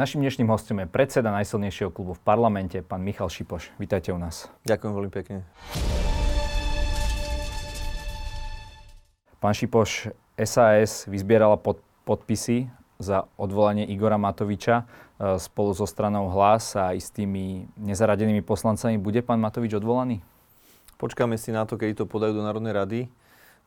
Našim dnešným hostom je predseda najsilnejšieho klubu v parlamente, pán Michal Šipoš. Vítajte u nás. Ďakujem veľmi pekne. Pán Šipoš, SAS vyzbierala pod, podpisy za odvolanie Igora Matoviča e, spolu so stranou Hlas a istými nezaradenými poslancami. Bude pán Matovič odvolaný? Počkáme si na to, keď to podajú do Národnej rady.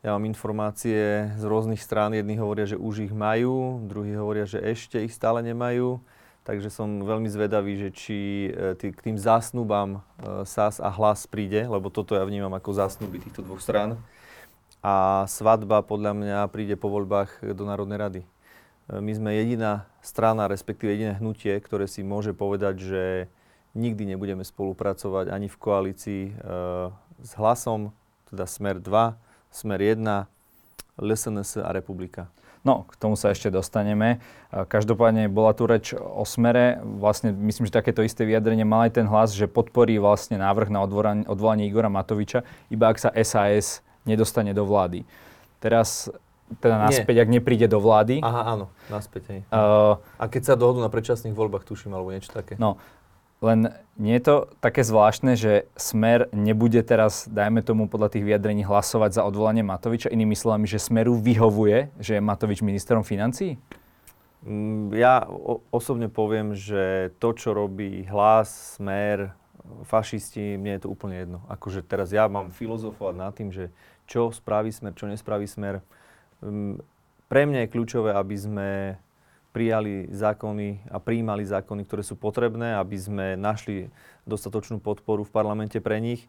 Ja mám informácie z rôznych strán. Jedni hovoria, že už ich majú, druhí hovoria, že ešte ich stále nemajú. Takže som veľmi zvedavý, že či e, tý, k tým zásnubám e, SAS a hlas príde, lebo toto ja vnímam ako zásnuby týchto dvoch strán. A svadba podľa mňa príde po voľbách do Národnej rady. E, my sme jediná strana, respektíve jediné hnutie, ktoré si môže povedať, že nikdy nebudeme spolupracovať ani v koalícii e, s hlasom, teda Smer 2, Smer 1, LSNS a Republika. No, k tomu sa ešte dostaneme. Každopádne bola tu reč o smere. Vlastne myslím, že takéto isté vyjadrenie mal aj ten hlas, že podporí vlastne návrh na odvolanie Igora Matoviča, iba ak sa SAS nedostane do vlády. Teraz teda naspäť, Nie. ak nepríde do vlády. Aha, áno, naspäť, hej. Uh, a keď sa dohodnú na predčasných voľbách, tuším, alebo niečo také. No, len nie je to také zvláštne, že Smer nebude teraz, dajme tomu podľa tých vyjadrení, hlasovať za odvolanie Matoviča. Inými slovami, že Smeru vyhovuje, že je Matovič ministrom financí? Mm, ja osobne poviem, že to, čo robí hlas, Smer, fašisti, mne je to úplne jedno. Akože teraz ja mám filozofovať nad tým, že čo spraví Smer, čo nespraví Smer. Mm, pre mňa je kľúčové, aby sme prijali zákony a prijímali zákony, ktoré sú potrebné, aby sme našli dostatočnú podporu v parlamente pre nich.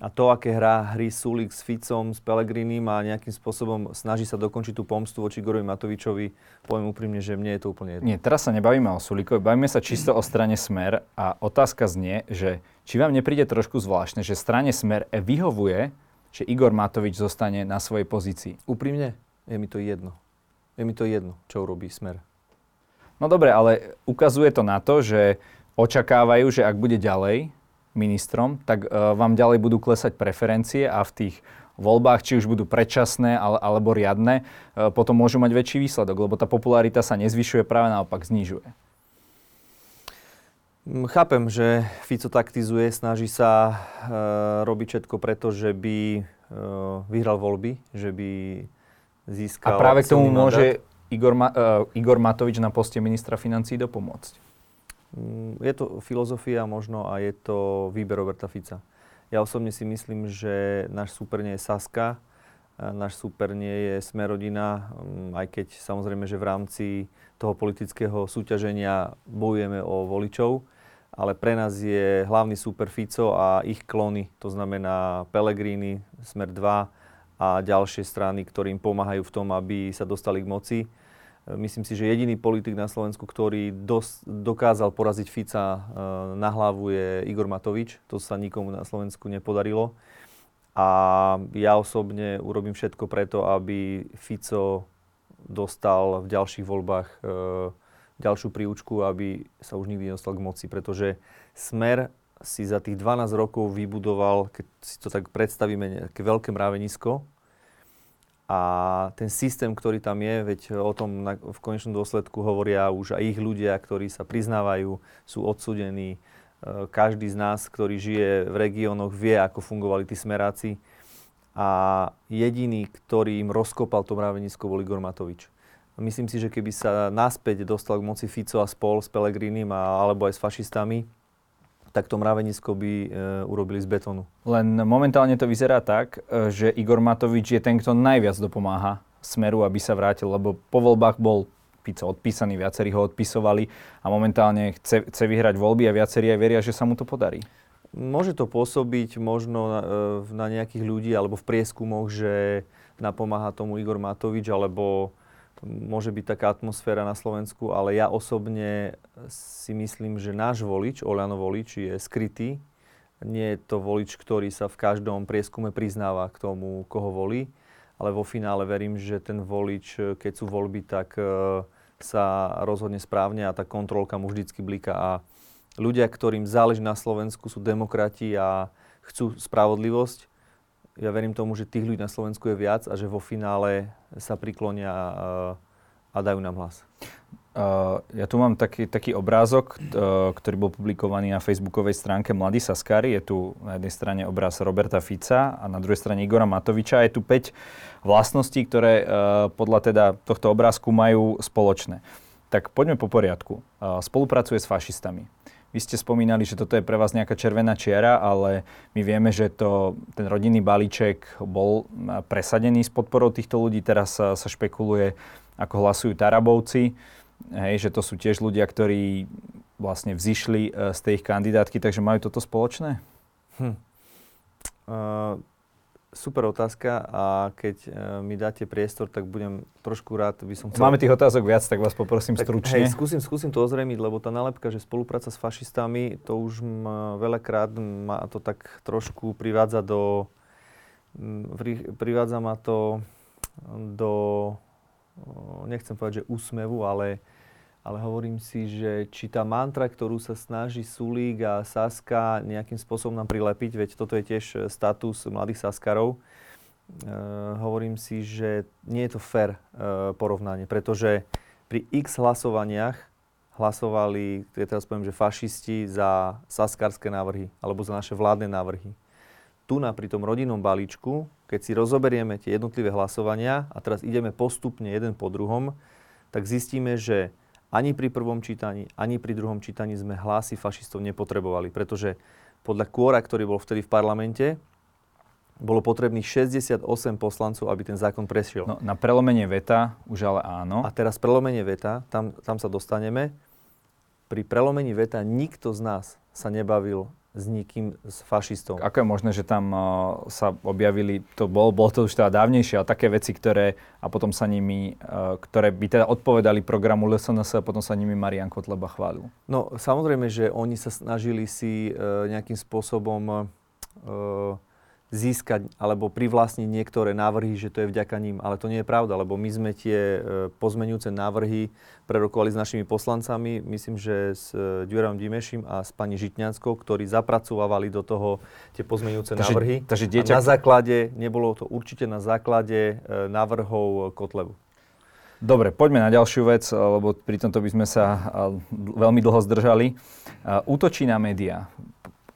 A to, aké hrá hry Sulik s Ficom, s Pelegrinim a nejakým spôsobom snaží sa dokončiť tú pomstu voči Gorovi Matovičovi, poviem úprimne, že mne je to úplne jedno. Nie, teraz sa nebavíme o Sulikovi, bavíme sa čisto o strane Smer a otázka znie, že či vám nepríde trošku zvláštne, že strane Smer vyhovuje, že Igor Matovič zostane na svojej pozícii? Úprimne, je mi to jedno. Je mi to jedno, čo urobí Smer. No dobre, ale ukazuje to na to, že očakávajú, že ak bude ďalej ministrom, tak uh, vám ďalej budú klesať preferencie a v tých voľbách, či už budú predčasné ale, alebo riadne, uh, potom môžu mať väčší výsledok, lebo tá popularita sa nezvyšuje, práve naopak znižuje. Mm, chápem, že Fico taktizuje, snaží sa uh, robiť všetko preto, že by uh, vyhral voľby, že by získal... A práve k tomu môže Igor, Ma- uh, Igor Matovič na poste ministra financí dopomôcť? Mm, je to filozofia možno a je to výber Roberta Fica. Ja osobne si myslím, že náš super nie je Saska, náš super nie je Smerodina, mm, aj keď samozrejme, že v rámci toho politického súťaženia bojujeme o voličov, ale pre nás je hlavný super Fico a ich klony, to znamená Pelegrini, Smer 2 a ďalšie strany, ktorým pomáhajú v tom, aby sa dostali k moci. Myslím si, že jediný politik na Slovensku, ktorý dos- dokázal poraziť Fica e, na hlavu je Igor Matovič. To sa nikomu na Slovensku nepodarilo. A ja osobne urobím všetko preto, aby Fico dostal v ďalších voľbách e, ďalšiu príučku, aby sa už nikdy nedostal k moci, pretože Smer si za tých 12 rokov vybudoval, keď si to tak predstavíme, nejaké veľké mravenisko, a ten systém, ktorý tam je, veď o tom na, v konečnom dôsledku hovoria už aj ich ľudia, ktorí sa priznávajú, sú odsudení. E, každý z nás, ktorý žije v regiónoch, vie, ako fungovali tí smeráci. A jediný, ktorý im rozkopal to mravenisko, bol Igor Matovič. Myslím si, že keby sa naspäť dostal k moci Fico a spol s Pelegrinim alebo aj s fašistami, tak to mravenisko by e, urobili z betónu. Len momentálne to vyzerá tak, e, že Igor Matovič je ten, kto najviac dopomáha Smeru, aby sa vrátil, lebo po voľbách bol Pico odpísaný, viacerí ho odpisovali a momentálne chce, chce vyhrať voľby a viacerí aj veria, že sa mu to podarí. Môže to pôsobiť možno na, e, na nejakých ľudí alebo v prieskumoch, že napomáha tomu Igor Matovič alebo môže byť taká atmosféra na Slovensku, ale ja osobne si myslím, že náš volič, Oľano volič, je skrytý. Nie je to volič, ktorý sa v každom prieskume priznáva k tomu, koho volí, ale vo finále verím, že ten volič, keď sú voľby, tak e, sa rozhodne správne a tá kontrolka mu vždycky blíka. A ľudia, ktorým záleží na Slovensku, sú demokrati a chcú spravodlivosť, ja verím tomu, že tých ľudí na Slovensku je viac a že vo finále sa priklonia a dajú nám hlas. Ja tu mám taký, taký obrázok, uh, ktorý bol publikovaný na facebookovej stránke Mladí Saskári. Je tu na jednej strane obraz Roberta Fica a na druhej strane Igora Matoviča. Je tu 5 vlastností, ktoré uh, podľa teda tohto obrázku majú spoločné. Tak poďme po poriadku. Uh, spolupracuje s fašistami. Vy ste spomínali, že toto je pre vás nejaká červená čiara, ale my vieme, že to, ten rodinný balíček bol presadený s podporou týchto ľudí. Teraz sa, sa špekuluje, ako hlasujú Tarabovci. Hej, že to sú tiež ľudia, ktorí vlastne vzýšli e, z tej ich kandidátky, takže majú toto spoločné? Hm. Uh, super otázka a keď uh, mi dáte priestor, tak budem trošku rád, by som chcel... Máme tých otázok viac, tak vás poprosím tak, stručne. Hej, skúsim, skúsim to ozrejmiť, lebo tá nálepka, že spolupráca s fašistami, to už ma, veľakrát ma to tak trošku privádza do... Privádza ma to do nechcem povedať, že úsmevu, ale, ale hovorím si, že či tá mantra, ktorú sa snaží Sulík a Saska nejakým spôsobom nám prilepiť, veď toto je tiež status mladých Saskarov, Uh, hovorím si, že nie je to fér uh, porovnanie, pretože pri x hlasovaniach hlasovali, ja teraz poviem, že fašisti za saskarské návrhy alebo za naše vládne návrhy. Tu na pri tom rodinnom balíčku keď si rozoberieme tie jednotlivé hlasovania a teraz ideme postupne jeden po druhom, tak zistíme, že ani pri prvom čítaní, ani pri druhom čítaní sme hlasy fašistov nepotrebovali, pretože podľa kôra, ktorý bol vtedy v parlamente, bolo potrebných 68 poslancov, aby ten zákon prešiel. No, na prelomenie veta už ale áno. A teraz prelomenie veta, tam, tam sa dostaneme. Pri prelomení veta nikto z nás sa nebavil s nikým, s fašistom. Ako je možné, že tam uh, sa objavili, to bol, bolo to už teda dávnejšie, ale také veci, ktoré a potom sa nimi, uh, ktoré by teda odpovedali programu LSNS a potom sa nimi Marian Kotleba chválil? No samozrejme, že oni sa snažili si uh, nejakým spôsobom uh, získať alebo privlastniť niektoré návrhy, že to je vďaka ním. Ale to nie je pravda, lebo my sme tie e, pozmenujúce návrhy prerokovali s našimi poslancami, myslím, že s e, Ďurom Dimešim a s pani Žitňanskou, ktorí zapracovávali do toho tie pozmenujúce takže, návrhy. Takže dieťa... A na základe, nebolo to určite na základe e, návrhov Kotlevu. Dobre, poďme na ďalšiu vec, lebo pri tomto by sme sa veľmi dlho zdržali. Útočí na médiá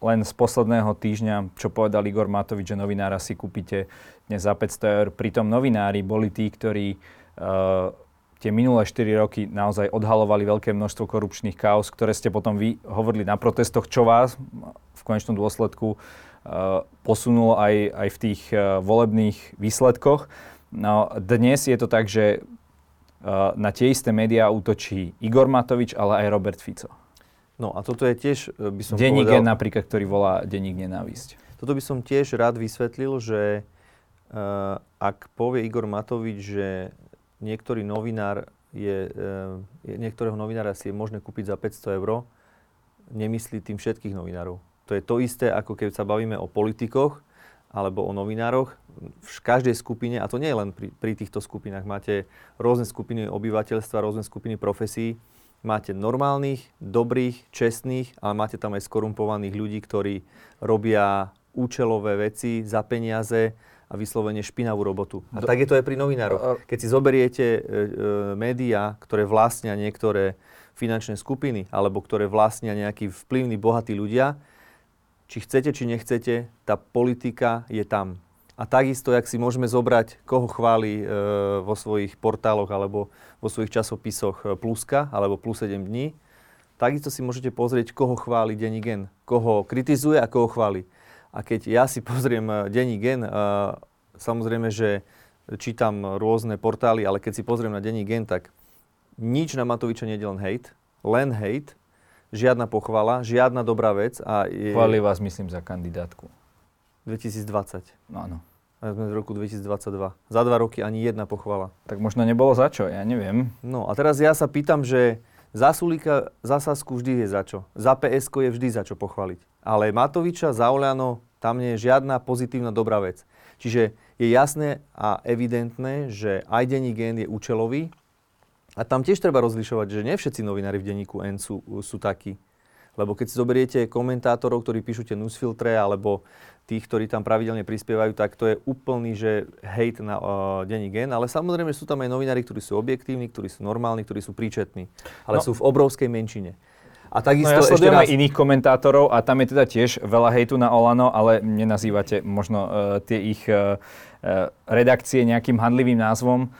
len z posledného týždňa, čo povedal Igor Matovič, že novinára si kúpite dnes za 500 eur. Pritom novinári boli tí, ktorí uh, tie minulé 4 roky naozaj odhalovali veľké množstvo korupčných kaos, ktoré ste potom vy hovorili na protestoch, čo vás v konečnom dôsledku uh, posunulo aj, aj v tých uh, volebných výsledkoch. No, dnes je to tak, že uh, na tie isté médiá útočí Igor Matovič, ale aj Robert Fico. No a toto je tiež, e, by som Denník povedal... napríklad, ktorý volá Denník nenávisť. Toto by som tiež rád vysvetlil, že uh, ak povie Igor Matovič, že niektorý novinár je, uh, niektorého novinára si je možné kúpiť za 500 eur, nemyslí tým všetkých novinárov. To je to isté, ako keď sa bavíme o politikoch alebo o novinároch. V každej skupine, a to nie je len pri, pri týchto skupinách, máte rôzne skupiny obyvateľstva, rôzne skupiny profesí, máte normálnych, dobrých, čestných, ale máte tam aj skorumpovaných ľudí, ktorí robia účelové veci za peniaze a vyslovene špinavú robotu. A Do... tak je to aj pri novinároch. Keď si zoberiete e, e, médiá, ktoré vlastnia niektoré finančné skupiny alebo ktoré vlastnia nejakí vplyvní, bohatí ľudia, či chcete, či nechcete, tá politika je tam. A takisto, jak si môžeme zobrať, koho chváli e, vo svojich portáloch alebo vo svojich časopisoch e, Pluska alebo Plus 7 dní, takisto si môžete pozrieť, koho chváli denní gen, koho kritizuje a koho chváli. A keď ja si pozriem e, denní gen, e, samozrejme, že čítam rôzne portály, ale keď si pozriem na denní gen, tak nič na Matoviča nie je len hejt, len hejt, žiadna pochvala, žiadna dobrá vec. A je... Chváli vás, myslím, za kandidátku. 2020. No áno. A sme v roku 2022. Za dva roky ani jedna pochvala. Tak možno nebolo za čo, ja neviem. No a teraz ja sa pýtam, že za Sulíka, za Sasku vždy je za čo. Za PSK je vždy za čo pochváliť. Ale Matoviča, za Oleano, tam nie je žiadna pozitívna dobrá vec. Čiže je jasné a evidentné, že aj denní gen je účelový. A tam tiež treba rozlišovať, že nie všetci novinári v denníku N sú, sú takí. Lebo keď si zoberiete komentátorov, ktorí píšu tie newsfiltre, alebo tých, ktorí tam pravidelne prispievajú, tak to je úplný, že hejt na uh, denní gen. Ale samozrejme sú tam aj novinári, ktorí sú objektívni, ktorí sú normálni, ktorí sú príčetní. Ale no. sú v obrovskej menšine. A takisto no ja sledujem raz... iných komentátorov a tam je teda tiež veľa hejtu na Olano, ale nenazývate možno uh, tie ich uh, redakcie nejakým handlivým názvom.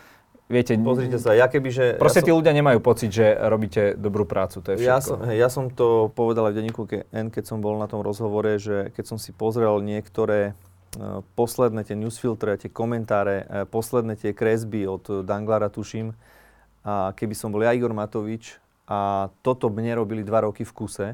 Viete, Pozrite sa, ja keby, že... Proste ja tí som, ľudia nemajú pocit, že robíte dobrú prácu, to je všetko. Ja som, ja som to povedal aj v denníku N, keď som bol na tom rozhovore, že keď som si pozrel niektoré uh, posledné tie newsfiltre, tie komentáre, uh, posledné tie kresby od Danglara, tuším, a keby som bol ja Igor Matovič a toto mne robili dva roky v kuse,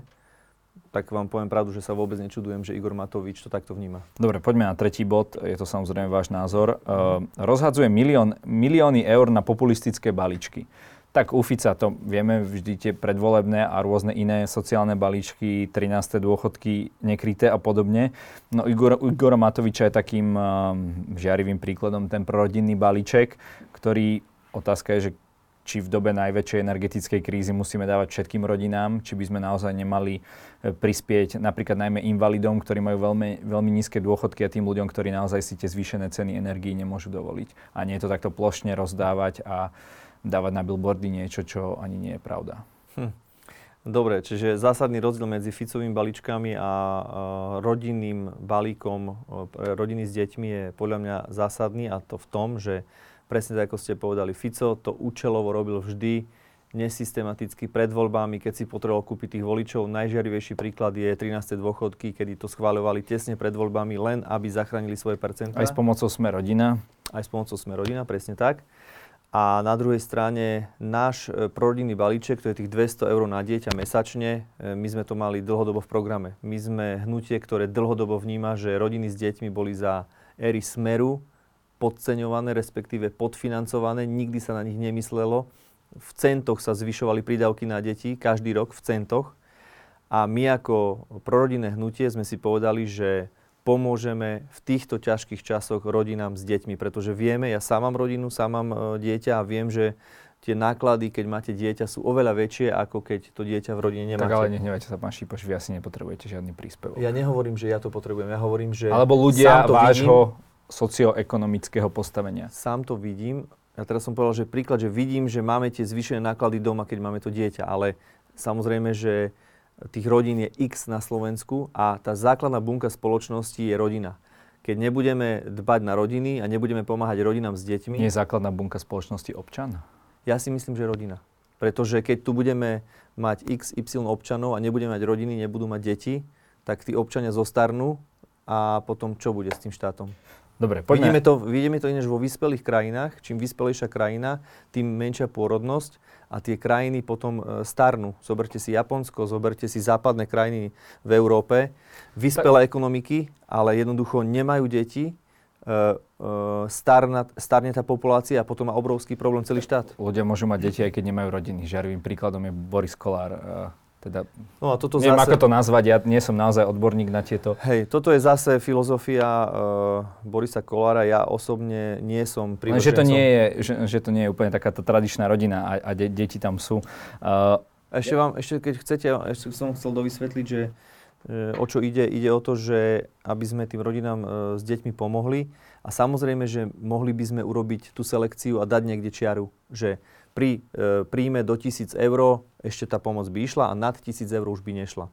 tak vám poviem pravdu, že sa vôbec nečudujem, že Igor Matovič to takto vníma. Dobre, poďme na tretí bod. Je to samozrejme váš názor. Uh, rozhadzuje milión, milióny eur na populistické balíčky. Tak u Fica to vieme, vždy tie predvolebné a rôzne iné sociálne balíčky, 13. dôchodky nekryté a podobne. No Igor, Igor Matoviča je takým uh, žiarivým príkladom ten prorodinný balíček, ktorý, otázka je, že či v dobe najväčšej energetickej krízy musíme dávať všetkým rodinám, či by sme naozaj nemali e, prispieť napríklad najmä invalidom, ktorí majú veľmi, veľmi nízke dôchodky a tým ľuďom, ktorí naozaj si tie zvýšené ceny energií nemôžu dovoliť. A nie je to takto plošne rozdávať a dávať na billboardy niečo, čo ani nie je pravda. Hm. Dobre, čiže zásadný rozdiel medzi Ficovými balíčkami a uh, rodinným balíkom uh, rodiny s deťmi je podľa mňa zásadný a to v tom, že presne tak, ako ste povedali, Fico to účelovo robil vždy nesystematicky pred voľbami, keď si potreboval kúpiť tých voličov. Najžiarivejší príklad je 13. dôchodky, kedy to schváľovali tesne pred voľbami, len aby zachránili svoje percentá. Aj s pomocou Sme rodina. Aj s pomocou Sme rodina, presne tak. A na druhej strane náš e, prorodinný balíček, to je tých 200 eur na dieťa mesačne, e, my sme to mali dlhodobo v programe. My sme hnutie, ktoré dlhodobo vníma, že rodiny s deťmi boli za éry Smeru podceňované, respektíve podfinancované, nikdy sa na nich nemyslelo. V centoch sa zvyšovali prídavky na deti, každý rok v centoch. A my ako prorodinné hnutie sme si povedali, že pomôžeme v týchto ťažkých časoch rodinám s deťmi, pretože vieme, ja sám mám rodinu, sám mám e, dieťa a viem, že tie náklady, keď máte dieťa, sú oveľa väčšie, ako keď to dieťa v rodine nemáte. Tak ale nehnevajte sa, pán Šípoš, vy asi nepotrebujete žiadny príspevok. Ja nehovorím, že ja to potrebujem, ja hovorím, že... Alebo ľudia vášho socioekonomického postavenia? Sám to vidím. Ja teraz som povedal, že príklad, že vidím, že máme tie zvýšené náklady doma, keď máme to dieťa, ale samozrejme, že tých rodín je x na Slovensku a tá základná bunka spoločnosti je rodina. Keď nebudeme dbať na rodiny a nebudeme pomáhať rodinám s deťmi... Nie je základná bunka spoločnosti občan? Ja si myslím, že rodina. Pretože keď tu budeme mať x, y občanov a nebudeme mať rodiny, nebudú mať deti, tak tí občania zostarnú a potom čo bude s tým štátom? Dobre, poďme. Vidíme to, vidíme to inéž vo vyspelých krajinách. Čím vyspelejšia krajina, tým menšia pôrodnosť a tie krajiny potom e, starnú. Zoberte si Japonsko, zoberte si západné krajiny v Európe. Vyspelé ekonomiky, ale jednoducho nemajú deti, e, e, starna, starne tá populácia a potom má obrovský problém celý štát. Ľudia môžu mať deti, aj keď nemajú rodiny. Žiarivým príkladom je Boris Kolár. Teda, no a toto neviem, zase, ako to nazvať, ja nie som naozaj odborník na tieto... Hej, toto je zase filozofia uh, Borisa Kolára. Ja osobne nie som prívržencom... Že to nie je, že, že to nie je úplne taká tá tradičná rodina a, a de, deti tam sú. Uh, ešte vám, ešte keď chcete, ešte som chcel dovysvetliť, že uh, o čo ide? Ide o to, že aby sme tým rodinám uh, s deťmi pomohli a samozrejme, že mohli by sme urobiť tú selekciu a dať niekde čiaru, že pri e, príjme do 1000 eur ešte tá pomoc by išla a nad 1000 eur už by nešla.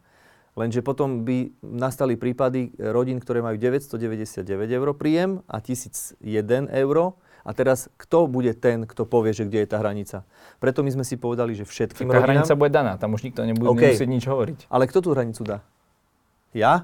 Lenže potom by nastali prípady rodín, ktoré majú 999 eur príjem a 1001 eur. A teraz kto bude ten, kto povie, že kde je tá hranica? Preto my sme si povedali, že všetkým tá rodinám... hranica bude daná, tam už nikto nebude okay. musieť nič hovoriť. Ale kto tú hranicu dá? Ja?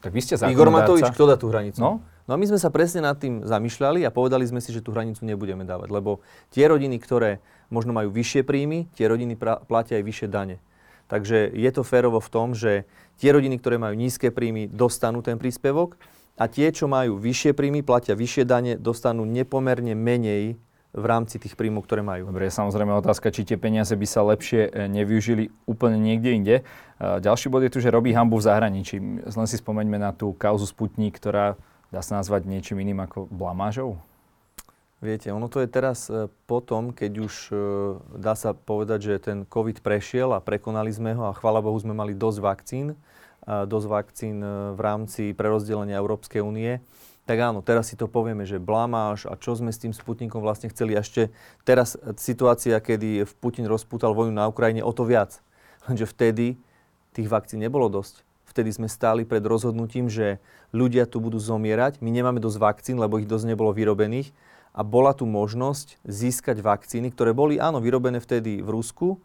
Tak vy ste Igor Matovič, kto dá tú hranicu? No? No a my sme sa presne nad tým zamýšľali a povedali sme si, že tú hranicu nebudeme dávať, lebo tie rodiny, ktoré možno majú vyššie príjmy, tie rodiny pra- platia aj vyššie dane. Takže je to férovo v tom, že tie rodiny, ktoré majú nízke príjmy, dostanú ten príspevok a tie, čo majú vyššie príjmy, platia vyššie dane, dostanú nepomerne menej v rámci tých príjmov, ktoré majú. Dobre, je samozrejme otázka, či tie peniaze by sa lepšie e, nevyužili úplne niekde inde. E, ďalší bod je tu, že robí hambu v zahraničí. Len si spomeňme na tú kauzu Sputnik, ktorá dá sa nazvať niečím iným ako blamážou? Viete, ono to je teraz e, potom, keď už e, dá sa povedať, že ten COVID prešiel a prekonali sme ho a chvála Bohu sme mali dosť vakcín, dosť vakcín e, v rámci prerozdelenia Európskej únie. Tak áno, teraz si to povieme, že blamáž a čo sme s tým Sputnikom vlastne chceli. Ešte teraz situácia, kedy Putin rozpútal vojnu na Ukrajine, o to viac. Lenže vtedy tých vakcín nebolo dosť. Vtedy sme stáli pred rozhodnutím, že ľudia tu budú zomierať. My nemáme dosť vakcín, lebo ich dosť nebolo vyrobených a bola tu možnosť získať vakcíny, ktoré boli, áno, vyrobené vtedy v Rusku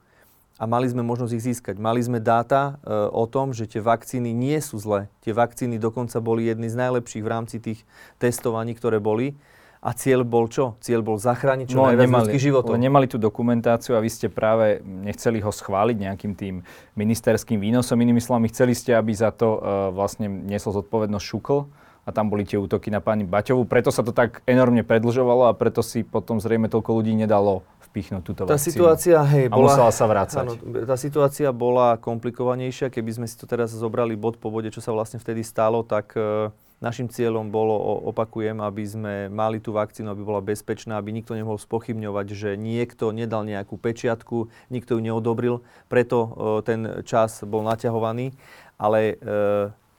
a mali sme možnosť ich získať. Mali sme dáta e, o tom, že tie vakcíny nie sú zlé. Tie vakcíny dokonca boli jedny z najlepších v rámci tých testovaní, ktoré boli. A cieľ bol čo? Cieľ bol zachrániť čo no, najviac nemali, ľudských životov. Nemali tú dokumentáciu a vy ste práve nechceli ho schváliť nejakým tým ministerským výnosom. Inými slovami, chceli ste, aby za to uh, vlastne niesol zodpovednosť Šukl a tam boli tie útoky na pani Baťovu. Preto sa to tak enormne predlžovalo a preto si potom zrejme toľko ľudí nedalo vpichnúť túto tá vakcínu. situácia, hej, a bola, musela sa vrácať. Áno, tá situácia bola komplikovanejšia. Keby sme si to teraz zobrali bod po bode, čo sa vlastne vtedy stalo, tak e, našim cieľom bolo, opakujem, aby sme mali tú vakcínu, aby bola bezpečná, aby nikto nemohol spochybňovať, že niekto nedal nejakú pečiatku, nikto ju neodobril, preto e, ten čas bol naťahovaný, ale e,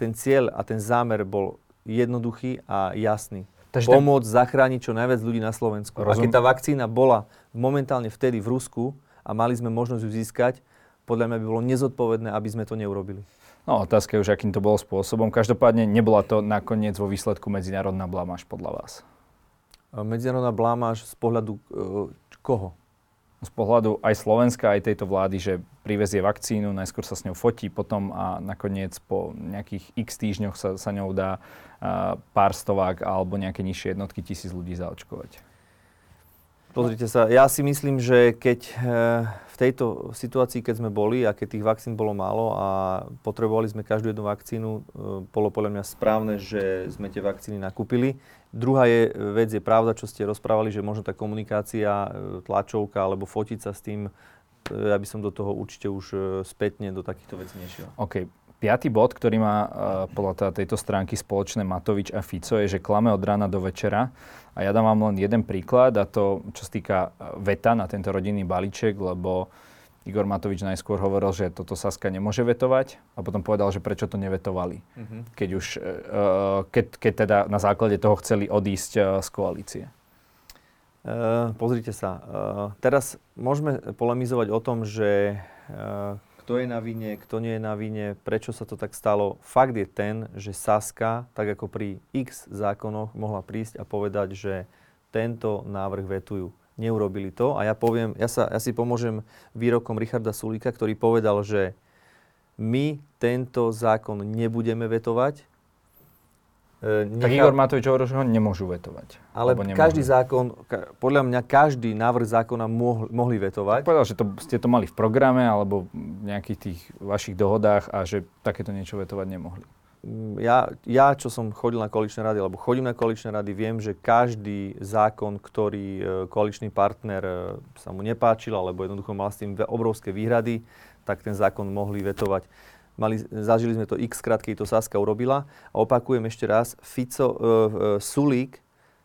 ten cieľ a ten zámer bol jednoduchý a jasný. Takže Pomôcť ten... zachrániť čo najviac ľudí na Slovensku. Rozum... A keď tá vakcína bola momentálne vtedy v Rusku a mali sme možnosť ju získať, podľa mňa by bolo nezodpovedné, aby sme to neurobili. No, otázka je už, akým to bolo spôsobom. Každopádne nebola to nakoniec vo výsledku medzinárodná blamáž podľa vás. Medzinárodná blamáž z pohľadu e, koho? Z pohľadu aj Slovenska, aj tejto vlády, že privezie vakcínu, najskôr sa s ňou fotí, potom a nakoniec po nejakých x týždňoch sa, sa ňou dá a, pár stovák alebo nejaké nižšie jednotky tisíc ľudí zaočkovať. Pozrite sa, ja si myslím, že keď e, v tejto situácii, keď sme boli a keď tých vakcín bolo málo a potrebovali sme každú jednu vakcínu, e, bolo podľa mňa správne, že sme tie vakcíny nakúpili. Druhá je, vec je pravda, čo ste rozprávali, že možno tá komunikácia, e, tlačovka alebo fotiť sa s tým, ja by som do toho určite už spätne do takýchto vecí nešiel. OK. Piatý bod, ktorý má podľa tejto stránky spoločné Matovič a Fico, je, že klame od rána do večera. A ja dám vám len jeden príklad, a to čo sa týka e, veta na tento rodinný balíček, lebo Igor Matovič najskôr hovoril, že toto Saska nemôže vetovať a potom povedal, že prečo to nevetovali, mm-hmm. keď už, uh, keď, keď teda na základe toho chceli odísť uh, z koalície. Uh, pozrite sa, uh, teraz môžeme polemizovať o tom, že uh, kto je na vine, kto nie je na vine, prečo sa to tak stalo. Fakt je ten, že Saska, tak ako pri X zákonoch, mohla prísť a povedať, že tento návrh vetujú. Neurobili to a ja poviem, ja, sa, ja si pomôžem výrokom Richarda Sulíka, ktorý povedal, že my tento zákon nebudeme vetovať, E, nechá... Tak Igor Matovič hovoril, že ho nemôžu vetovať. Ale každý zákon, podľa mňa každý návrh zákona mohli, mohli vetovať. Povedal, že to, ste to mali v programe alebo v nejakých tých vašich dohodách a že takéto niečo vetovať nemohli. Ja, ja, čo som chodil na koaličné rady, alebo chodím na koaličné rady, viem, že každý zákon, ktorý e, koaličný partner e, sa mu nepáčil, alebo jednoducho mal s tým obrovské výhrady, tak ten zákon mohli vetovať. Mali, zažili sme to x krát, keď to Saska urobila. A opakujem ešte raz, Fico, uh, uh, Sulík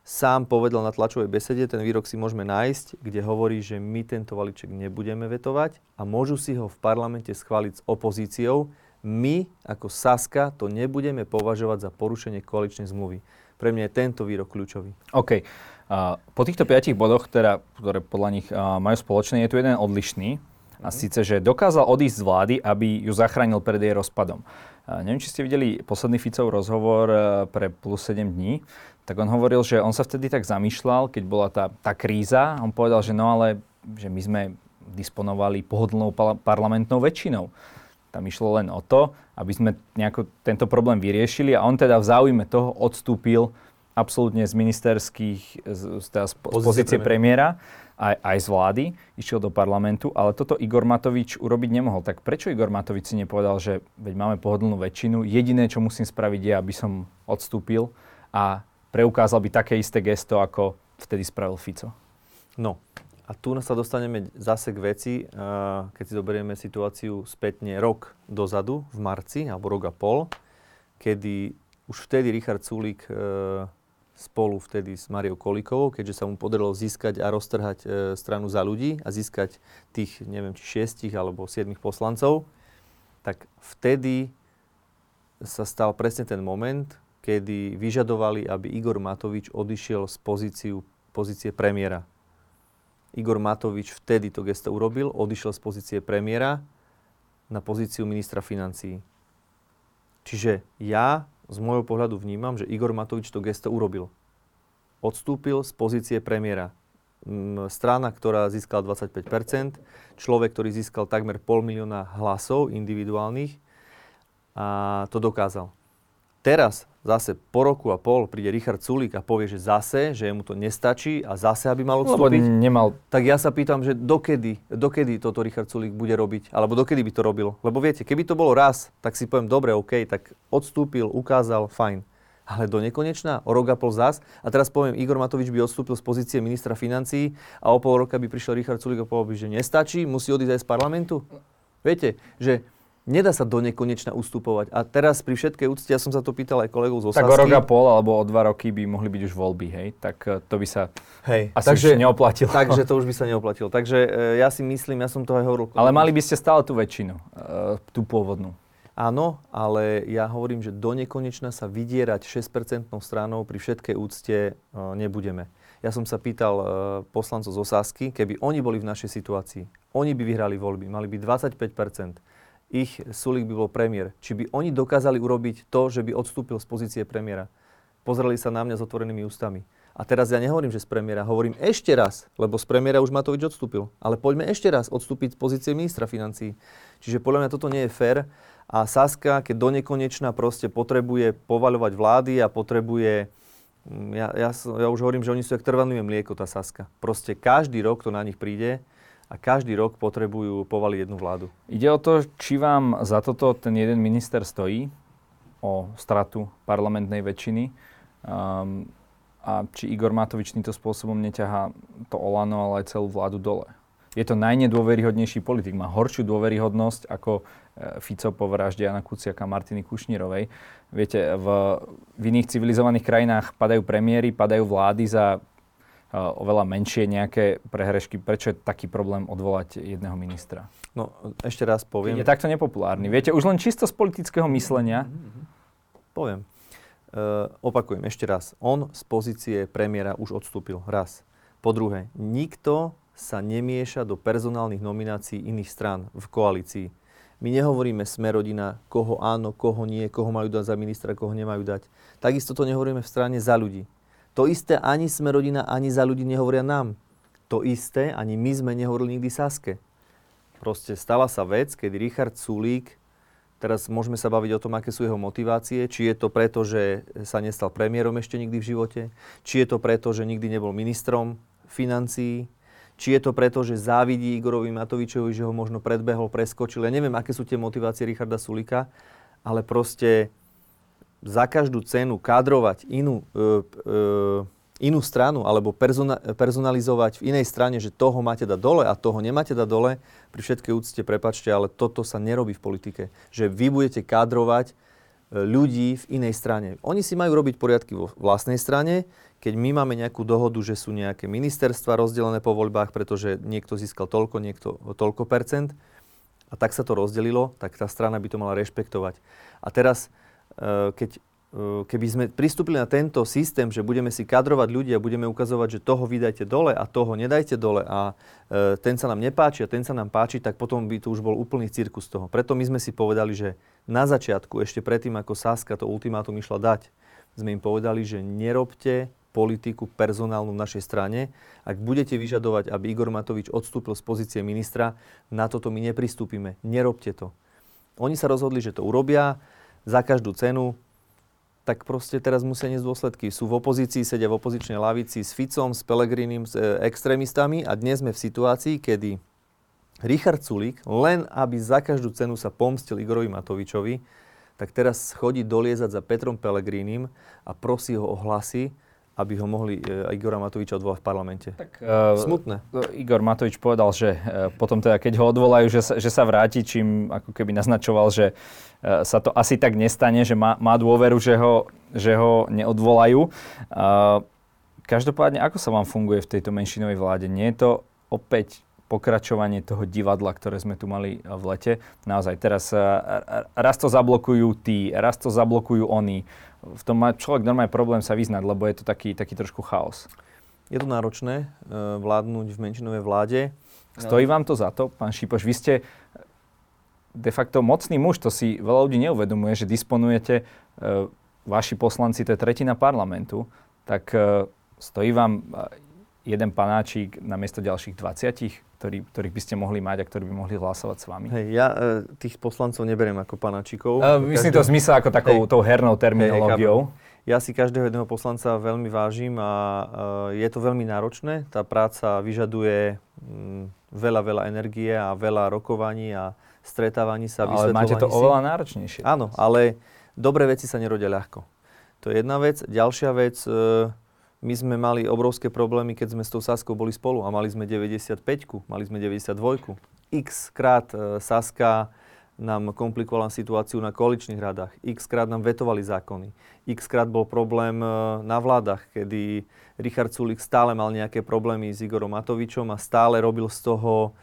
sám povedal na tlačovej besede, ten výrok si môžeme nájsť, kde hovorí, že my tento valiček nebudeme vetovať a môžu si ho v parlamente schváliť s opozíciou. My, ako Saska, to nebudeme považovať za porušenie koaličnej zmluvy. Pre mňa je tento výrok kľúčový. OK. Uh, po týchto piatich bodoch, teda, ktoré podľa nich uh, majú spoločné, je tu jeden odlišný. A síce, že dokázal odísť z vlády, aby ju zachránil pred jej rozpadom. A neviem, či ste videli posledný Ficov rozhovor e, pre plus 7 dní, tak on hovoril, že on sa vtedy tak zamýšľal, keď bola tá, tá kríza, on povedal, že no ale, že my sme disponovali pohodlnou parlamentnou väčšinou. Tam išlo len o to, aby sme nejako tento problém vyriešili a on teda v záujme toho odstúpil absolútne z ministerských, z, z, z, z pozície premiéra aj, aj z vlády, išiel do parlamentu, ale toto Igor Matovič urobiť nemohol. Tak prečo Igor Matovič si nepovedal, že veď máme pohodlnú väčšinu, jediné, čo musím spraviť je, aby som odstúpil a preukázal by také isté gesto, ako vtedy spravil Fico? No, a tu sa dostaneme zase k veci, keď si zoberieme situáciu spätne rok dozadu, v marci, alebo rok a pol, kedy už vtedy Richard Sulík spolu vtedy s Mariou Kolikovou, keďže sa mu podarilo získať a roztrhať e, stranu za ľudí a získať tých, neviem, či šiestich alebo siedmých poslancov, tak vtedy sa stal presne ten moment, kedy vyžadovali, aby Igor Matovič odišiel z pozíciu, pozície premiéra. Igor Matovič vtedy to gesto urobil, odišiel z pozície premiéra na pozíciu ministra financií. Čiže ja z môjho pohľadu vnímam, že Igor Matovič to gesto urobil. Odstúpil z pozície premiéra. Strana, ktorá získala 25%, človek, ktorý získal takmer pol milióna hlasov individuálnych a to dokázal. Teraz zase po roku a pol príde Richard Sulík a povie, že zase, že mu to nestačí a zase, aby mal odstúpiť. Lebo nemal... Tak ja sa pýtam, že dokedy, dokedy toto Richard Sulík bude robiť, alebo dokedy by to robil. Lebo viete, keby to bolo raz, tak si poviem, dobre, OK, tak odstúpil, ukázal, fajn. Ale do nekonečna, o rok a pol zás. A teraz poviem, Igor Matovič by odstúpil z pozície ministra financií a o pol roka by prišiel Richard Sulík a povedal by, že nestačí, musí odísť aj z parlamentu. Viete, že Nedá sa do nekonečna ustupovať. A teraz pri všetkej úcte, ja som sa to pýtal aj kolegov z Osasky. Tak o rok a pol alebo o dva roky by mohli byť už voľby, hej? Tak e, to by sa hej, asi takže, už neoplatilo. Takže to už by sa neoplatilo. Takže e, ja si myslím, ja som to aj hovoril. Ale mali by ste stále tú väčšinu, e, tú pôvodnú. Áno, ale ja hovorím, že do nekonečna sa vydierať 6% stranou pri všetkej úcte e, nebudeme. Ja som sa pýtal e, poslancov z Osasky, keby oni boli v našej situácii, oni by vyhrali voľby, mali by 25% ich Sulik by bol premiér. Či by oni dokázali urobiť to, že by odstúpil z pozície premiéra. Pozreli sa na mňa s otvorenými ústami. A teraz ja nehovorím, že z premiéra, hovorím ešte raz, lebo z premiéra už Matovič odstúpil. Ale poďme ešte raz odstúpiť z pozície ministra financí. Čiže podľa mňa toto nie je fér. A Saska, keď do nekonečna proste potrebuje povaľovať vlády a potrebuje mm, ja, ja, ja už hovorím, že oni sú jak trvanlivé mlieko, tá Saska. Proste každý rok to na nich príde a každý rok potrebujú povaliť jednu vládu. Ide o to, či vám za toto ten jeden minister stojí, o stratu parlamentnej väčšiny um, a či Igor Matovič týmto spôsobom neťahá to Olano, ale aj celú vládu dole. Je to najnedôveryhodnejší politik. Má horšiu dôveryhodnosť ako e, Fico po vražde Jana Kuciaka a Martiny Kušnírovej. Viete, v, v iných civilizovaných krajinách padajú premiéry, padajú vlády za oveľa menšie nejaké prehrešky. Prečo je taký problém odvolať jedného ministra? No, ešte raz poviem. Je takto nepopulárny. Viete, už len čisto z politického myslenia. Poviem. Uh, opakujem ešte raz. On z pozície premiéra už odstúpil. Raz. Po druhé, nikto sa nemieša do personálnych nominácií iných strán v koalícii. My nehovoríme Smerodina, koho áno, koho nie, koho majú dať za ministra, koho nemajú dať. Takisto to nehovoríme v strane za ľudí. To isté ani sme rodina, ani za ľudí nehovoria nám. To isté ani my sme nehovorili nikdy Saske. Proste stala sa vec, kedy Richard Sulík, teraz môžeme sa baviť o tom, aké sú jeho motivácie, či je to preto, že sa nestal premiérom ešte nikdy v živote, či je to preto, že nikdy nebol ministrom financií, či je to preto, že závidí Igorovi Matovičovi, že ho možno predbehol, preskočil. Ja neviem, aké sú tie motivácie Richarda Sulika, ale proste za každú cenu kadrovať inú, e, e, inú stranu alebo persona, personalizovať v inej strane, že toho máte dať dole a toho nemáte dať dole, pri všetkej úcte, prepačte, ale toto sa nerobí v politike. Že vy budete kadrovať e, ľudí v inej strane. Oni si majú robiť poriadky vo vlastnej strane, keď my máme nejakú dohodu, že sú nejaké ministerstva rozdelené po voľbách, pretože niekto získal toľko, niekto toľko percent, a tak sa to rozdelilo, tak tá strana by to mala rešpektovať. A teraz keď eh, keby sme pristúpili na tento systém, že budeme si kadrovať ľudí a budeme ukazovať, že toho vydajte dole a toho nedajte dole a eh, ten sa nám nepáči a ten sa nám páči, tak potom by to už bol úplný cirkus toho. Preto my sme si povedali, že na začiatku, ešte predtým, ako Saska to ultimátum išla dať, sme im povedali, že nerobte politiku personálnu v našej strane. Ak budete vyžadovať, aby Igor Matovič odstúpil z pozície ministra, na toto my nepristúpime. Nerobte to. Oni sa rozhodli, že to urobia za každú cenu, tak proste teraz musia niesť dôsledky. Sú v opozícii, sedia v opozičnej lavici s Ficom, s Pelegrinim, s e, extrémistami a dnes sme v situácii, kedy Richard Sulik, len aby za každú cenu sa pomstil Igorovi Matovičovi, tak teraz chodí doliezať za Petrom Pelegrínim a prosí ho o hlasy, aby ho mohli e, Igora Matoviča odvolať v parlamente. Tak, uh, Smutné. Igor Matovič povedal, že uh, potom teda, keď ho odvolajú, že sa, že sa vráti, čím ako keby naznačoval, že uh, sa to asi tak nestane, že má, má dôveru, že ho, že ho neodvolajú. Uh, každopádne, ako sa vám funguje v tejto menšinovej vláde? Nie je to opäť pokračovanie toho divadla, ktoré sme tu mali v lete. Naozaj teraz raz to zablokujú tí, raz to zablokujú oni. V tom má človek normálne problém sa vyznať, lebo je to taký, taký trošku chaos. Je to náročné uh, vládnuť v menšinovej vláde. Stojí vám to za to, pán Šipoš? Vy ste de facto mocný muž, to si veľa ľudí neuvedomuje, že disponujete, uh, vaši poslanci, to je tretina parlamentu, tak uh, stojí vám jeden panáčik na miesto ďalších 20? ktorý, ktorých by ste mohli mať a ktorí by mohli hlasovať s vami? Hej, ja e, tých poslancov neberiem ako panáčikov. Uh, myslím každý... to v zmysle ako takou hej, tou hernou terminológiou. Hej, ja si každého jedného poslanca veľmi vážim a uh, je to veľmi náročné. Tá práca vyžaduje um, veľa, veľa energie a veľa rokovaní a stretávaní sa, Ale máte to si. oveľa náročnejšie. Áno, ale dobré veci sa nerodia ľahko. To je jedna vec. Ďalšia vec, uh, my sme mali obrovské problémy, keď sme s tou Saskou boli spolu a mali sme 95 mali sme 92 X krát e, Saska nám komplikovala situáciu na koaličných radách. X krát nám vetovali zákony. X krát bol problém e, na vládach, kedy Richard Sulik stále mal nejaké problémy s Igorom Matovičom a stále robil z toho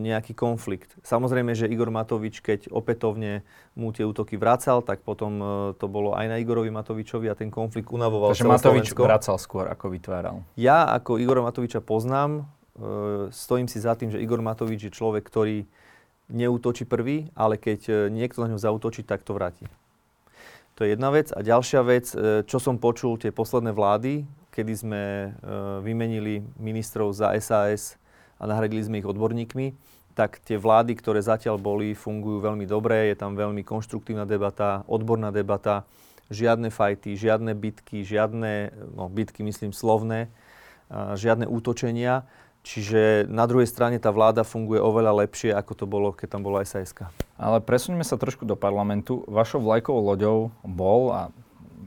nejaký konflikt. Samozrejme, že Igor Matovič, keď opätovne mu tie útoky vracal, tak potom e, to bolo aj na Igorovi Matovičovi a ten konflikt unavoval Takže Matovič Slovensko. vracal skôr, ako vytváral. Ja ako Igora Matoviča poznám, e, stojím si za tým, že Igor Matovič je človek, ktorý neútočí prvý, ale keď niekto na ňo zautočí, tak to vráti. To je jedna vec. A ďalšia vec, čo som počul tie posledné vlády, kedy sme vymenili ministrov za SAS a nahradili sme ich odborníkmi, tak tie vlády, ktoré zatiaľ boli, fungujú veľmi dobre, je tam veľmi konštruktívna debata, odborná debata, žiadne fajty, žiadne bitky, žiadne, no bitky myslím slovné, žiadne útočenia. Čiže na druhej strane tá vláda funguje oveľa lepšie, ako to bolo, keď tam bola sas Ale presuňme sa trošku do parlamentu. Vašou vlajkovou loďou bol a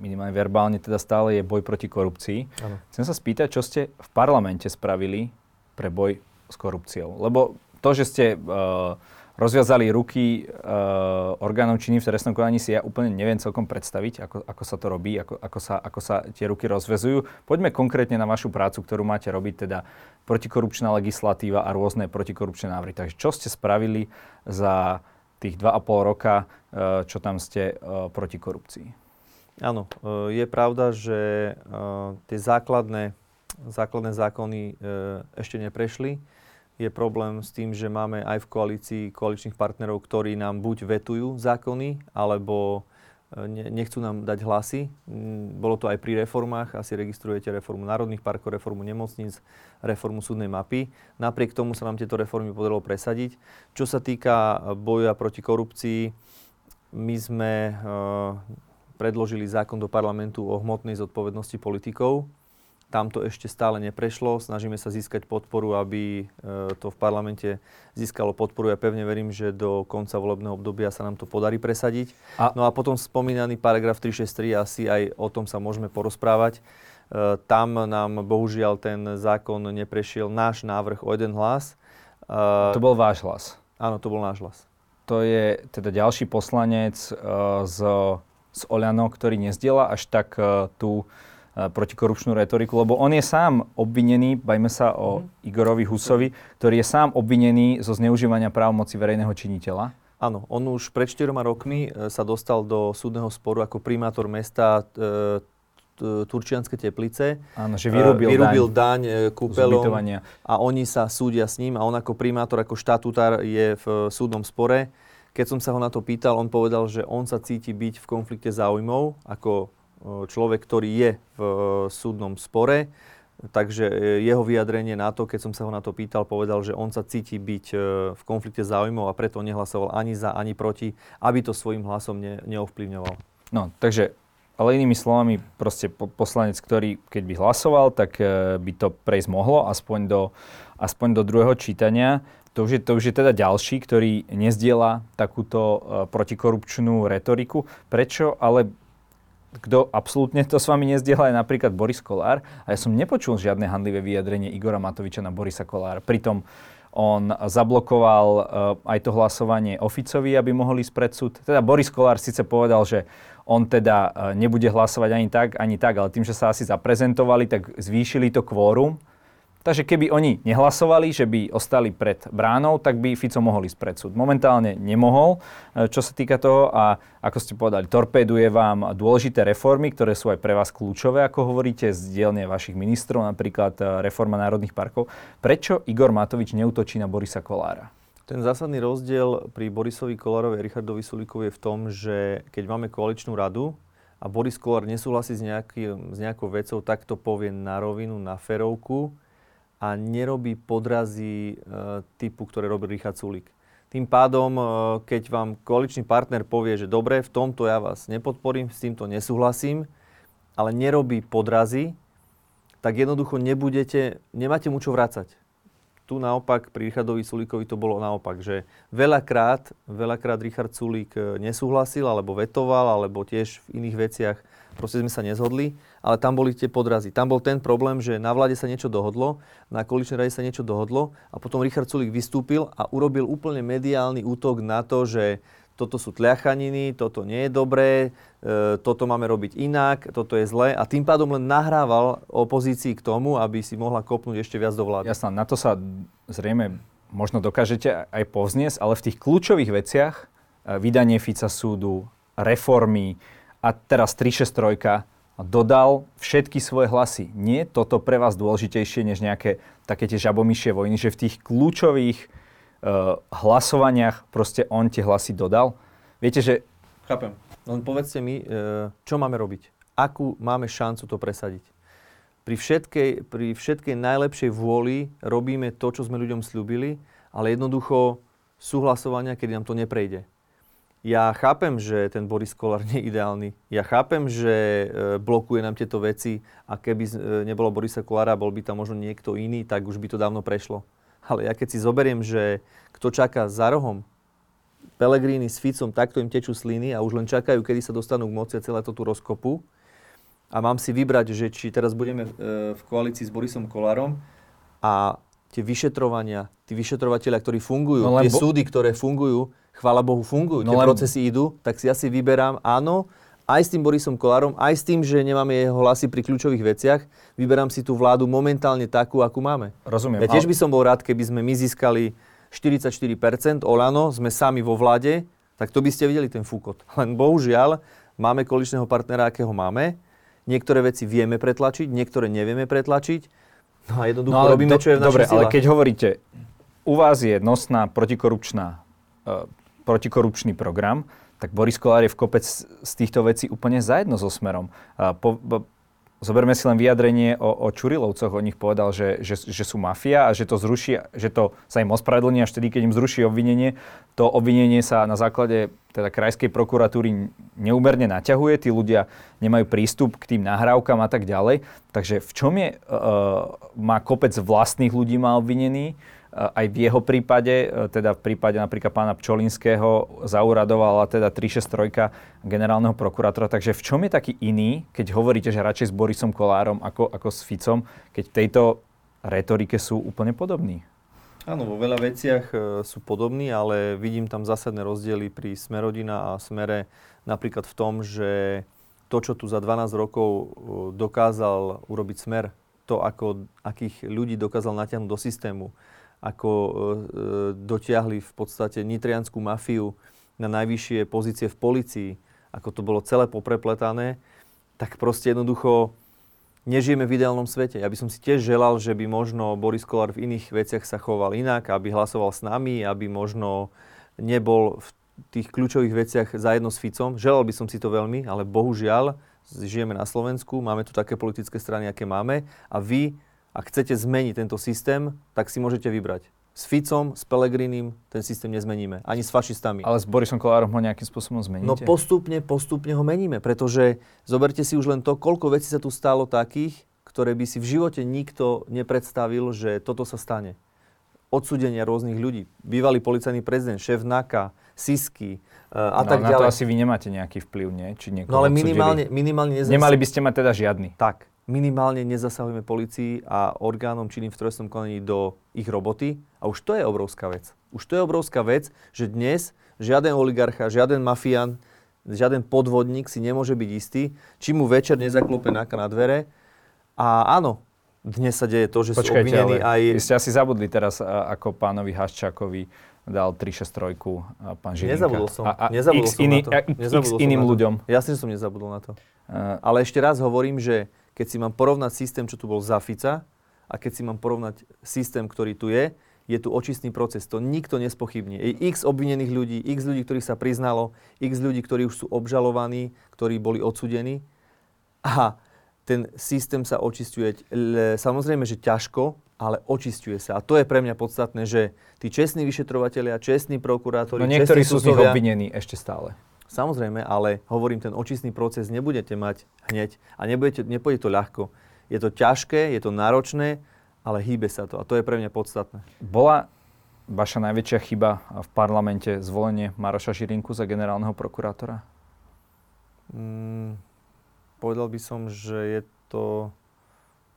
minimálne verbálne teda stále je boj proti korupcii. Ano. Chcem sa spýtať, čo ste v parlamente spravili pre boj s korupciou. Lebo to, že ste uh, rozviazali ruky uh, orgánov činným v trestnom konaní si ja úplne neviem celkom predstaviť, ako, ako sa to robí, ako, ako, sa, ako sa tie ruky rozvezujú. Poďme konkrétne na vašu prácu, ktorú máte robiť, teda protikorupčná legislatíva a rôzne protikorupčné návrhy. Takže čo ste spravili za tých 2,5 roka, uh, čo tam ste uh, proti korupcii? Áno, je pravda, že tie základné, základné zákony ešte neprešli je problém s tým, že máme aj v koalícii koaličných partnerov, ktorí nám buď vetujú zákony, alebo e, nechcú nám dať hlasy. Mm, bolo to aj pri reformách, asi registrujete reformu národných parkov, reformu nemocníc, reformu súdnej mapy. Napriek tomu sa nám tieto reformy podarilo presadiť. Čo sa týka boja proti korupcii, my sme uh, predložili zákon do parlamentu o hmotnej zodpovednosti politikov tam to ešte stále neprešlo. Snažíme sa získať podporu, aby e, to v parlamente získalo podporu. Ja pevne verím, že do konca volebného obdobia sa nám to podarí presadiť. A... No a potom spomínaný paragraf 363, asi aj o tom sa môžeme porozprávať. E, tam nám bohužiaľ ten zákon neprešiel náš návrh o jeden hlas. E, to bol váš hlas? Áno, to bol náš hlas. To je teda ďalší poslanec z, z Oľano, ktorý nezdiela až tak tú protikorupčnú retoriku, lebo on je sám obvinený, bajme sa o mm. Igorovi Husovi, ktorý je sám obvinený zo zneužívania právomoci verejného činiteľa. Áno, on už pred 4 rokmi e, sa dostal do súdneho sporu ako primátor mesta e, Turčianske teplice. Áno, že vyrubil, e, vyrubil daň, daň kúpelom a oni sa súdia s ním a on ako primátor, ako štatutár je v súdnom spore. Keď som sa ho na to pýtal, on povedal, že on sa cíti byť v konflikte záujmov ako človek, ktorý je v e, súdnom spore. Takže e, jeho vyjadrenie na to, keď som sa ho na to pýtal, povedal, že on sa cíti byť e, v konflikte záujmov a preto nehlasoval ani za, ani proti, aby to svojim hlasom ne, neovplyvňoval. No, takže, ale inými slovami, proste poslanec, ktorý keď by hlasoval, tak by to prejsť mohlo, aspoň do, aspoň do druhého čítania. To už, je, to už je teda ďalší, ktorý nezdiela takúto protikorupčnú retoriku. Prečo ale kto absolútne to s vami nezdieľa, je napríklad Boris Kolár. A ja som nepočul žiadne handlivé vyjadrenie Igora Matoviča na Borisa Kolára. Pritom on zablokoval uh, aj to hlasovanie Oficovi, aby mohol ísť pred súd. Teda Boris Kolár síce povedal, že on teda uh, nebude hlasovať ani tak, ani tak, ale tým, že sa asi zaprezentovali, tak zvýšili to kvórum Takže keby oni nehlasovali, že by ostali pred bránou, tak by Fico mohol ísť pred súd. Momentálne nemohol, e, čo sa týka toho a ako ste povedali, torpéduje vám dôležité reformy, ktoré sú aj pre vás kľúčové, ako hovoríte, z dielne vašich ministrov, napríklad e, reforma národných parkov. Prečo Igor Matovič neutočí na Borisa Kolára? Ten zásadný rozdiel pri Borisovi Kolárovi a Richardovi Sulíkovi je v tom, že keď máme koaličnú radu a Boris Kolár nesúhlasí s, nejaký, s nejakou vecou, tak to povie na rovinu, na ferovku a nerobí podrazy e, typu, ktoré robí Richard Sulik. Tým pádom, e, keď vám koaličný partner povie, že dobre, v tomto ja vás nepodporím, s týmto nesúhlasím, ale nerobí podrazy, tak jednoducho nebudete, nemáte mu čo vrácať. Tu naopak pri Richardovi Sulíkovi to bolo naopak, že veľakrát, veľakrát Richard Sulík e, nesúhlasil, alebo vetoval, alebo tiež v iných veciach proste sme sa nezhodli, ale tam boli tie podrazy. Tam bol ten problém, že na vláde sa niečo dohodlo, na koaličnej rade sa niečo dohodlo a potom Richard Sulik vystúpil a urobil úplne mediálny útok na to, že toto sú tliachaniny, toto nie je dobré, e, toto máme robiť inak, toto je zlé a tým pádom len nahrával opozícii k tomu, aby si mohla kopnúť ešte viac do vlády. Jasná, na to sa zrejme možno dokážete aj povzniesť, ale v tých kľúčových veciach, e, vydanie Fica súdu, reformy, a teraz 363 dodal všetky svoje hlasy. Nie je toto pre vás dôležitejšie než nejaké také tie žabomyšie vojny, že v tých kľúčových uh, hlasovaniach proste on tie hlasy dodal? Viete, že... Chápem. Len povedzte mi, uh, čo máme robiť? Akú máme šancu to presadiť? Pri všetkej, pri všetkej najlepšej vôli robíme to, čo sme ľuďom slúbili, ale jednoducho sú hlasovania, kedy nám to neprejde. Ja chápem, že ten Boris Kolár nie je ideálny. Ja chápem, že e, blokuje nám tieto veci a keby e, nebolo Borisa Kolára, bol by tam možno niekto iný, tak už by to dávno prešlo. Ale ja keď si zoberiem, že kto čaká za rohom, Pelegrini s Ficom, takto im tečú sliny a už len čakajú, kedy sa dostanú k moci a celé to tu rozkopu. A mám si vybrať, že či teraz budeme e, v koalícii s Borisom Kolárom a tie vyšetrovania, tí vyšetrovateľia, ktorí fungujú, no, tie bo... súdy, ktoré fungujú, chvála Bohu, fungujú, no, tie len... procesy idú, tak si asi vyberám áno, aj s tým Borisom Kolárom, aj s tým, že nemáme jeho hlasy pri kľúčových veciach, vyberám si tú vládu momentálne takú, akú máme. Rozumiem. Ja tiež by som bol rád, keby sme my získali 44%, Olano, sme sami vo vláde, tak to by ste videli ten fúkot. Len bohužiaľ, máme koaličného partnera, akého máme. Niektoré veci vieme pretlačiť, niektoré nevieme pretlačiť. No a jednoducho no, robíme, do, čo je v našich Dobre, ale keď hovoríte, u vás je nosná protikorupčná uh, protikorupčný program, tak Boris Kolár je v kopec z týchto vecí úplne zajedno so Smerom. Po, zoberme si len vyjadrenie o, o Čurilovcoch. O nich povedal, že, že, že sú mafia a že to zruší, že to sa im ospravedlní až vtedy, keď im zruší obvinenie. To obvinenie sa na základe teda krajskej prokuratúry neúmerne naťahuje, tí ľudia nemajú prístup k tým nahrávkam a tak ďalej. Takže v čom je, uh, má kopec vlastných ľudí má obvinený, aj v jeho prípade, e, teda v prípade napríklad pána Pčolinského zauradovala teda 363 generálneho prokurátora. Takže v čom je taký iný, keď hovoríte, že radšej s Borisom Kolárom ako, ako s Ficom, keď v tejto retorike sú úplne podobní? Áno, vo veľa veciach e, sú podobní, ale vidím tam zásadné rozdiely pri Smerodina a Smere napríklad v tom, že to, čo tu za 12 rokov e, dokázal urobiť Smer, to, ako, akých ľudí dokázal natiahnuť do systému, ako e, e, dotiahli v podstate nitrianskú mafiu na najvyššie pozície v policii, ako to bolo celé poprepletané, tak proste jednoducho nežijeme v ideálnom svete. Ja by som si tiež želal, že by možno Boris Kolár v iných veciach sa choval inak, aby hlasoval s nami, aby možno nebol v tých kľúčových veciach zajedno s Ficom. Želal by som si to veľmi, ale bohužiaľ žijeme na Slovensku, máme tu také politické strany, aké máme a vy ak chcete zmeniť tento systém, tak si môžete vybrať. S Ficom, s Pelegrinim ten systém nezmeníme. Ani s fašistami. Ale s Borisom Kolárom ho nejakým spôsobom zmeníte? No postupne, postupne ho meníme. Pretože zoberte si už len to, koľko vecí sa tu stalo takých, ktoré by si v živote nikto nepredstavil, že toto sa stane. Odsudenia rôznych ľudí. Bývalý policajný prezident, šéf NAKA, Sisky uh, a no, tak na ďalej. to asi vy nemáte nejaký vplyv, nie? Či no ale minimálne, minimálne nezasahujeme. Nemali by ste mať teda žiadny. Tak, minimálne nezasahujeme policii a orgánom činným v trestnom konaní do ich roboty. A už to je obrovská vec. Už to je obrovská vec, že dnes žiaden oligarcha, žiaden mafián, žiaden podvodník si nemôže byť istý, či mu večer nezaklope na dvere. A áno, dnes sa deje to, že Počkajte, sú obvinení aj... Vy ste asi zabudli teraz, ako pánovi Haščákovi dal 363 pán Žilinka. Nezabudol som. A, a nezabudol x, som iný, na to. Nezabudol x iným ľuďom. Jasne, že som nezabudol na to. Uh, Ale ešte raz hovorím, že keď si mám porovnať systém, čo tu bol za Fica, a keď si mám porovnať systém, ktorý tu je, je tu očistný proces. To nikto nespochybní. Je x obvinených ľudí, x ľudí, ktorých sa priznalo, x ľudí, ktorí už sú obžalovaní, ktorí boli odsudení. A ten systém sa očistuje samozrejme, že ťažko, ale očistuje sa. A to je pre mňa podstatné, že tí čestní vyšetrovatelia, čestní prokurátori, No niektorí sú z nich obvinení ešte stále. Samozrejme, ale hovorím, ten očistný proces nebudete mať hneď a nebudete, nepôjde to ľahko. Je to ťažké, je to náročné, ale hýbe sa to a to je pre mňa podstatné. Bola vaša najväčšia chyba v parlamente zvolenie Maroša Žirinku za generálneho prokurátora? Mm, povedal by som, že je to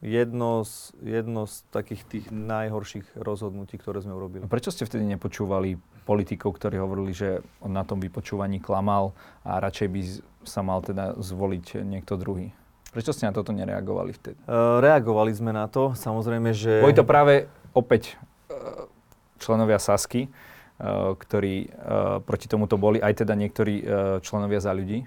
jedno z, jedno z takých tých najhorších rozhodnutí, ktoré sme urobili. A prečo ste vtedy nepočúvali politikov, ktorí hovorili, že on na tom vypočúvaní klamal a radšej by sa mal teda zvoliť niekto druhý? Prečo ste na toto nereagovali vtedy? Uh, reagovali sme na to, samozrejme, že... Boli to práve opäť uh, členovia Sasky, uh, ktorí uh, proti tomuto boli, aj teda niektorí uh, členovia za ľudí.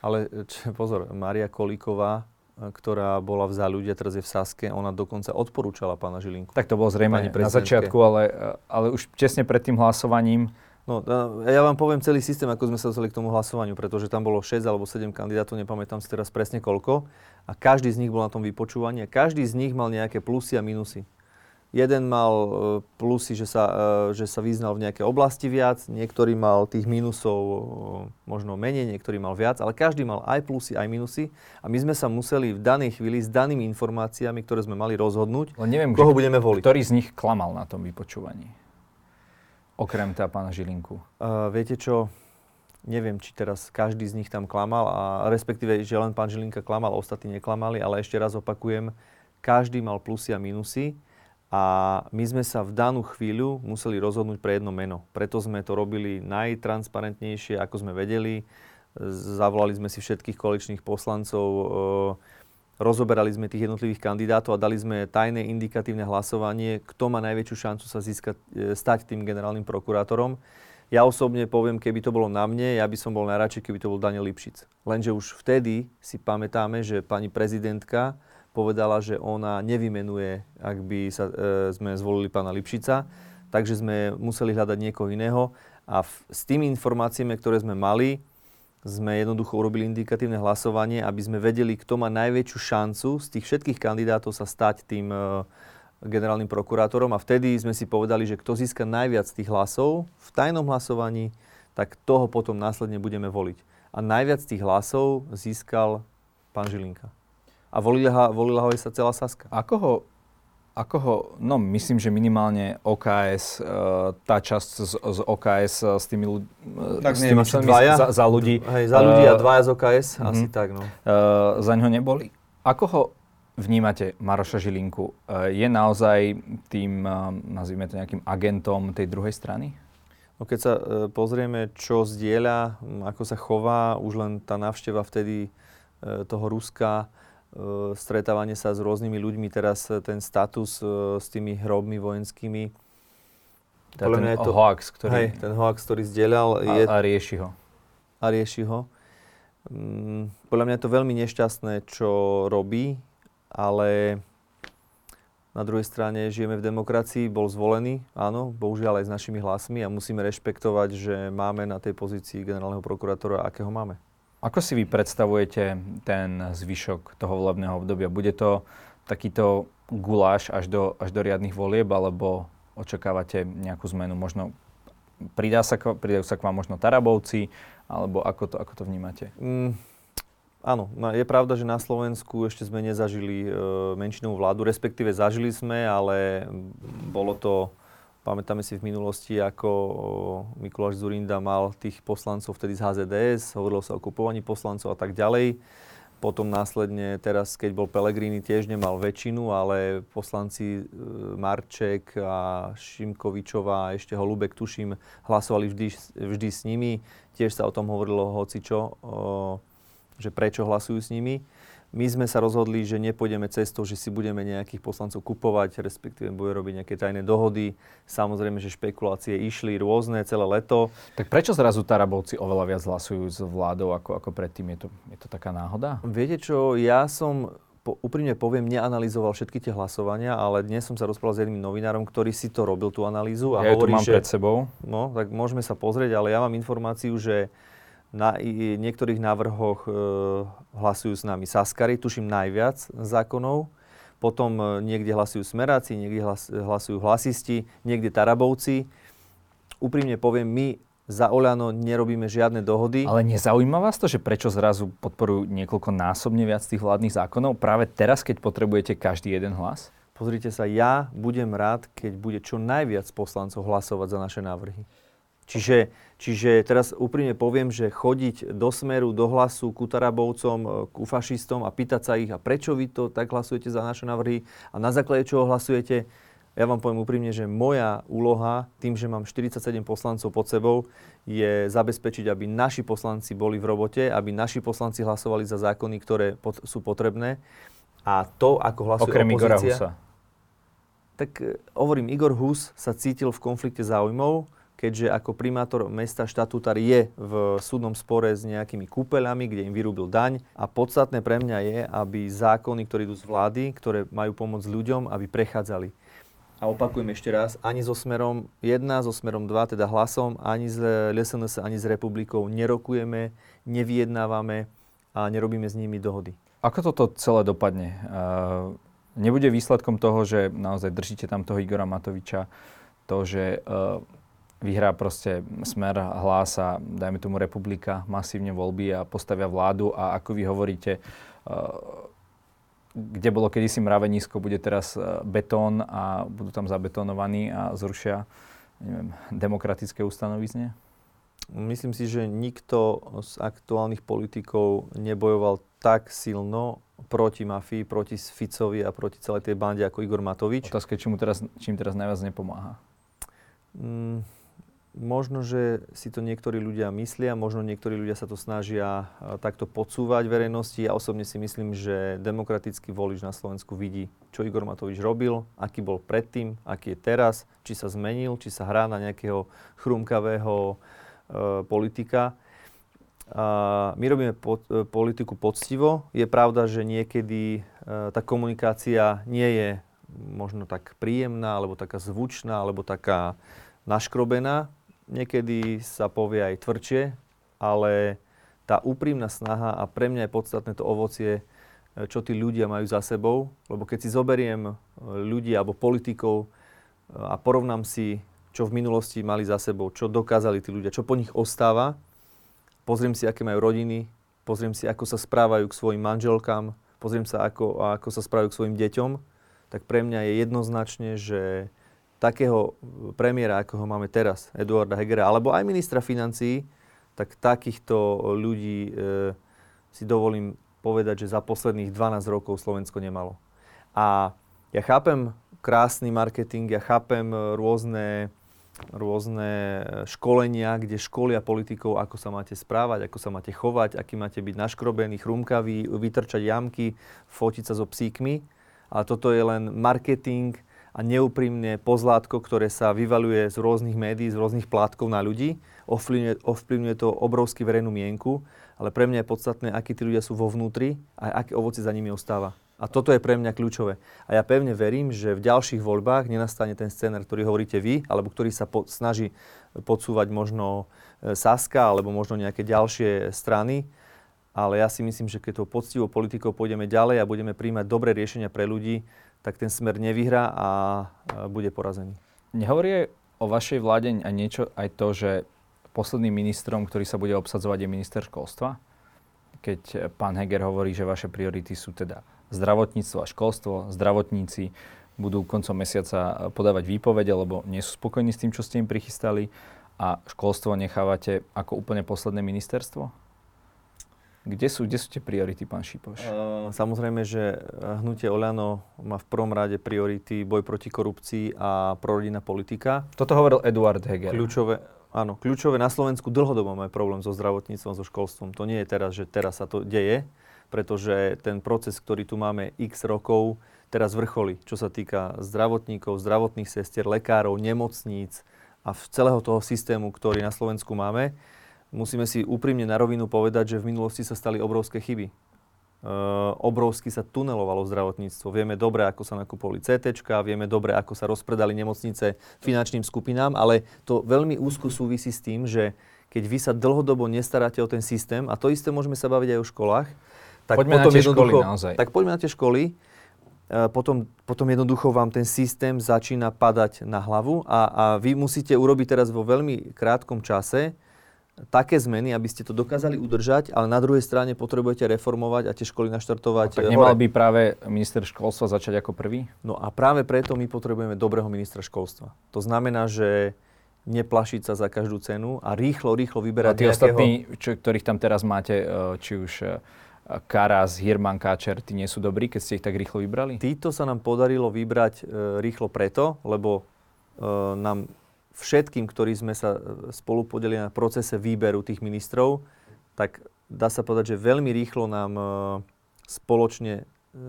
Ale čo, pozor, Maria Kolíková, ktorá bola v záľudia, teraz je v Saske, ona dokonca odporúčala pána Žilinku. Tak to bolo zrejme na začiatku, ale, ale už tesne pred tým hlasovaním No, ja vám poviem celý systém, ako sme sa dostali k tomu hlasovaniu, pretože tam bolo 6 alebo 7 kandidátov, nepamätám si teraz presne koľko, a každý z nich bol na tom vypočúvaní a každý z nich mal nejaké plusy a minusy. Jeden mal e, plusy, že sa, e, že sa vyznal v nejakej oblasti viac, niektorý mal tých minusov e, možno menej, niektorý mal viac, ale každý mal aj plusy, aj minusy a my sme sa museli v danej chvíli s danými informáciami, ktoré sme mali rozhodnúť, ale neviem, koho budeme voliť. Ktorý z nich klamal na tom vypočúvaní? Okrem teda pána Žilinku. Uh, viete čo, neviem, či teraz každý z nich tam klamal, a respektíve, že len pán Žilinka klamal, ostatní neklamali, ale ešte raz opakujem, každý mal plusy a minusy a my sme sa v danú chvíľu museli rozhodnúť pre jedno meno. Preto sme to robili najtransparentnejšie, ako sme vedeli. Zavolali sme si všetkých koaličných poslancov, e, rozoberali sme tých jednotlivých kandidátov a dali sme tajné indikatívne hlasovanie, kto má najväčšiu šancu sa získať, e, stať tým generálnym prokurátorom. Ja osobne poviem, keby to bolo na mne, ja by som bol najradšej, keby to bol Daniel Lipšic. Lenže už vtedy si pamätáme, že pani prezidentka povedala, že ona nevymenuje, ak by sa, e, sme zvolili pána Lipšica, takže sme museli hľadať niekoho iného. A v, s tými informáciami, ktoré sme mali, sme jednoducho urobili indikatívne hlasovanie, aby sme vedeli, kto má najväčšiu šancu z tých všetkých kandidátov sa stať tým e, generálnym prokurátorom. A vtedy sme si povedali, že kto získa najviac tých hlasov v tajnom hlasovaní, tak toho potom následne budeme voliť. A najviac tých hlasov získal pán Žilinka a volila, ho, volila ho aj sa celá Saska. Ako ho, ako ho, no myslím, že minimálne OKS, uh, e, tá časť z, z OKS uh, e, s tými ľuďmi, e, tak s tými dvaja, za, za ľudí. Hej, za ľudí uh, a dvaja z OKS, uh, asi uh, tak, no. Uh, za ňo neboli. Ako ho vnímate Maroša Žilinku? Uh, je naozaj tým, uh, nazvime to nejakým agentom tej druhej strany? No keď sa pozrieme, čo zdieľa, ako sa chová, už len tá návšteva vtedy toho Ruska, stretávanie sa s rôznymi ľuďmi, teraz e, ten status e, s tými hrobmi vojenskými. Teda ten je to, hoax, ktorý... Hej, ten hoax, ktorý zdieľal. A, je, a rieši ho. A rieši ho. Mm, podľa mňa je to veľmi nešťastné, čo robí, ale na druhej strane žijeme v demokracii, bol zvolený, áno, bohužiaľ aj s našimi hlasmi a musíme rešpektovať, že máme na tej pozícii generálneho prokurátora, akého máme. Ako si vy predstavujete ten zvyšok toho volebného obdobia? Bude to takýto guláš až do, až do riadnych volieb, alebo očakávate nejakú zmenu? Možno pridá sa, pridajú sa k vám možno Tarabovci, alebo ako to, ako to vnímate? Mm, áno, no, je pravda, že na Slovensku ešte sme nezažili e, menšinovú vládu, respektíve zažili sme, ale bolo to Pamätáme si v minulosti, ako Mikuláš Zurinda mal tých poslancov vtedy z HZDS, hovorilo sa o kupovaní poslancov a tak ďalej. Potom následne teraz, keď bol Pelegrini, tiež nemal väčšinu, ale poslanci e, Marček a Šimkovičová a ešte Holubek, tuším, hlasovali vždy, vždy s nimi. Tiež sa o tom hovorilo hocičo, že prečo hlasujú s nimi. My sme sa rozhodli, že nepôjdeme cestou, že si budeme nejakých poslancov kupovať, respektíve budeme robiť nejaké tajné dohody. Samozrejme, že špekulácie išli rôzne celé leto. Tak prečo zrazu Tarabovci oveľa viac hlasujú s vládou ako, ako predtým? Je to, je to taká náhoda? Viete čo, ja som po, úprimne poviem, neanalizoval všetky tie hlasovania, ale dnes som sa rozprával s jedným novinárom, ktorý si to robil, tú analýzu. A ja hovorí, tu mám že, pred sebou. No, tak môžeme sa pozrieť, ale ja mám informáciu, že na niektorých návrhoch e, hlasujú s nami Saskary, tuším najviac zákonov. Potom e, niekde hlasujú Smeráci, niekde hlas, hlasujú Hlasisti, niekde Tarabovci. Úprimne poviem, my za Oľano nerobíme žiadne dohody. Ale nezaujíma vás to, že prečo zrazu podporujú niekoľko násobne viac tých vládnych zákonov práve teraz, keď potrebujete každý jeden hlas? Pozrite sa, ja budem rád, keď bude čo najviac poslancov hlasovať za naše návrhy. Čiže, čiže teraz úprimne poviem, že chodiť do smeru, do hlasu ku Tarabovcom, e, ku fašistom a pýtať sa ich, a prečo vy to tak hlasujete za naše návrhy a na základe čoho hlasujete, ja vám poviem úprimne, že moja úloha, tým, že mám 47 poslancov pod sebou, je zabezpečiť, aby naši poslanci boli v robote, aby naši poslanci hlasovali za zákony, ktoré pod, sú potrebné. A to, ako hlasuje Okrem opozícia... Igora Husa. Tak e, hovorím, Igor Hus sa cítil v konflikte záujmov, keďže ako primátor mesta štatutár je v súdnom spore s nejakými kúpeľami, kde im vyrúbil daň. A podstatné pre mňa je, aby zákony, ktoré idú z vlády, ktoré majú pomôcť ľuďom, aby prechádzali. A opakujem ešte raz, ani so smerom 1, so smerom 2, teda hlasom, ani z LSNS, ani s republikou nerokujeme, nevyjednávame a nerobíme s nimi dohody. Ako toto celé dopadne? nebude výsledkom toho, že naozaj držíte tam toho Igora Matoviča, to, že vyhrá proste smer, hlas a dajme tomu republika masívne voľby a postavia vládu a ako vy hovoríte, uh, kde bolo kedysi mravenisko, bude teraz uh, betón a budú tam zabetonovaní a zrušia neviem, demokratické ustanovizne? Myslím si, že nikto z aktuálnych politikov nebojoval tak silno proti mafii, proti Ficovi a proti celej tej bande ako Igor Matovič. Otázka je, čím teraz, čím teraz najviac nepomáha. Mm, Možno, že si to niektorí ľudia myslia, možno niektorí ľudia sa to snažia takto podsúvať verejnosti. Ja osobne si myslím, že demokratický volič na Slovensku vidí, čo Igor Matovič robil, aký bol predtým, aký je teraz, či sa zmenil, či sa hrá na nejakého chrumkavého e, politika. A my robíme pod, e, politiku poctivo. Je pravda, že niekedy e, tá komunikácia nie je možno tak príjemná, alebo taká zvučná, alebo taká naškrobená niekedy sa povie aj tvrdšie, ale tá úprimná snaha a pre mňa je podstatné to ovocie, e, čo tí ľudia majú za sebou, lebo keď si zoberiem e, ľudí alebo politikov e, a porovnám si, čo v minulosti mali za sebou, čo dokázali tí ľudia, čo po nich ostáva, pozriem si, aké majú rodiny, pozriem si, ako sa správajú k svojim manželkám, pozriem sa, ako, ako sa správajú k svojim deťom, tak pre mňa je jednoznačne, že takého premiéra, ako ho máme teraz, Eduarda Hegera, alebo aj ministra financií, tak takýchto ľudí e, si dovolím povedať, že za posledných 12 rokov Slovensko nemalo. A ja chápem krásny marketing, ja chápem rôzne, rôzne školenia, kde školia politikov, ako sa máte správať, ako sa máte chovať, aký máte byť naškrobený, chrumkavý, vytrčať jamky, fotiť sa so psíkmi. Ale toto je len marketing, a neúprimne pozlátko, ktoré sa vyvaluje z rôznych médií, z rôznych plátkov na ľudí. Ovplyvňuje, ovplyvňuje to obrovský verejnú mienku, ale pre mňa je podstatné, akí tí ľudia sú vo vnútri a aké ovoci za nimi ostáva. A toto je pre mňa kľúčové. A ja pevne verím, že v ďalších voľbách nenastane ten scénar, ktorý hovoríte vy, alebo ktorý sa po, snaží podsúvať možno e, Saska, alebo možno nejaké ďalšie strany. Ale ja si myslím, že keď tou poctivou politikou pôjdeme ďalej a budeme príjmať dobré riešenia pre ľudí, tak ten smer nevyhrá a bude porazený. Nehovorí o vašej vláde aj niečo aj to, že posledným ministrom, ktorý sa bude obsadzovať, je minister školstva? Keď pán Heger hovorí, že vaše priority sú teda zdravotníctvo a školstvo, zdravotníci, budú koncom mesiaca podávať výpovede, lebo nie sú spokojní s tým, čo ste im prichystali a školstvo nechávate ako úplne posledné ministerstvo? Kde sú, kde sú tie priority, pán Šipoš? Uh, samozrejme, že hnutie Oľano má v prvom rade priority boj proti korupcii a prorodinná politika. Toto hovoril Eduard Heger. Kľúčové, áno, kľúčové na Slovensku dlhodobo máme problém so zdravotníctvom, so školstvom. To nie je teraz, že teraz sa to deje, pretože ten proces, ktorý tu máme x rokov, teraz vrcholí, čo sa týka zdravotníkov, zdravotných sestier, lekárov, nemocníc a celého toho systému, ktorý na Slovensku máme musíme si úprimne na rovinu povedať, že v minulosti sa stali obrovské chyby. Uh, obrovsky sa tunelovalo zdravotníctvo. Vieme dobre, ako sa nakupovali CT, vieme dobre, ako sa rozpredali nemocnice finančným skupinám, ale to veľmi úzko súvisí s tým, že keď vy sa dlhodobo nestaráte o ten systém, a to isté môžeme sa baviť aj o školách, tak poďme potom na tie školy naozaj. Tak poďme na tie školy, uh, potom, potom jednoducho vám ten systém začína padať na hlavu a, a vy musíte urobiť teraz vo veľmi krátkom čase také zmeny, aby ste to dokázali udržať, ale na druhej strane potrebujete reformovať a tie školy naštartovať. A tak nemal by práve minister školstva začať ako prvý? No a práve preto my potrebujeme dobrého ministra školstva. To znamená, že neplašiť sa za každú cenu a rýchlo, rýchlo vyberať a tí nejakého... ostatní, čo, ktorých tam teraz máte, e, či už e, Karas, Hirman, Káčer, tí nie sú dobrí, keď ste ich tak rýchlo vybrali? Títo sa nám podarilo vybrať e, rýchlo preto, lebo e, nám všetkým, ktorí sme sa e, spolu podelili na procese výberu tých ministrov, tak dá sa povedať, že veľmi rýchlo nám e, spoločne e,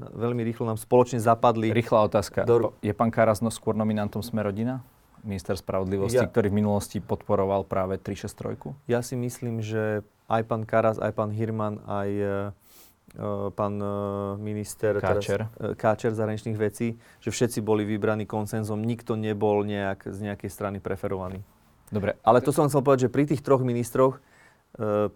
veľmi rýchlo nám spoločne zapadli. Rýchla otázka. Do... Je pán Karazno skôr nominantom Sme rodina? Minister spravodlivosti, ja... ktorý v minulosti podporoval práve 363? Ja si myslím, že aj pán Karas, aj pán Hirman, aj pán eh, minister Káčer. Teraz, eh, Káčer zahraničných vecí, že všetci boli vybraní konsenzom, nikto nebol nejak, z nejakej strany preferovaný. Dobre. Ale to som chcel povedať, že pri tých troch ministroch e,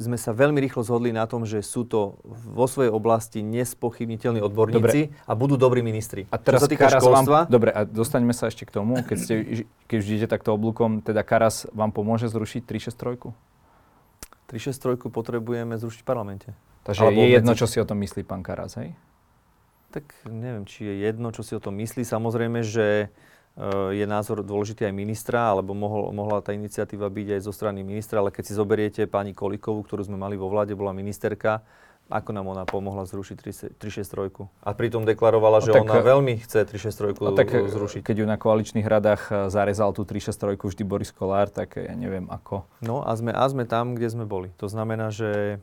sme sa veľmi rýchlo zhodli na tom, že sú to vo svojej oblasti nespochybniteľní odborníci dobre. a budú dobrí ministri. A teraz Čo sa týka Karas školstva... Vám, dobre, a dostaňme sa ešte k tomu, keď, ste, keď už idete takto oblúkom, teda Karas vám pomôže zrušiť 363? 363 potrebujeme zrušiť v parlamente. Takže Alebo je jedno, čo si o tom myslí pán Karas, hej? Tak neviem, či je jedno, čo si o tom myslí. Samozrejme, že eh, je názor dôležitý aj ministra, alebo mohol, mohla tá iniciatíva byť aj zo strany ministra, ale keď si zoberiete pani Kolikovú, ktorú sme mali vo vláde, bola ministerka, ako nám ona pomohla zrušiť 363? A pritom deklarovala, no, že tak, ona veľmi chce 363 no, tak, zrušiť. Keď ju na koaličných radách eh, zarezal tú 363 vždy Boris Kolár, tak ja neviem ako. No a sme, a sme tam, kde sme boli. To znamená, že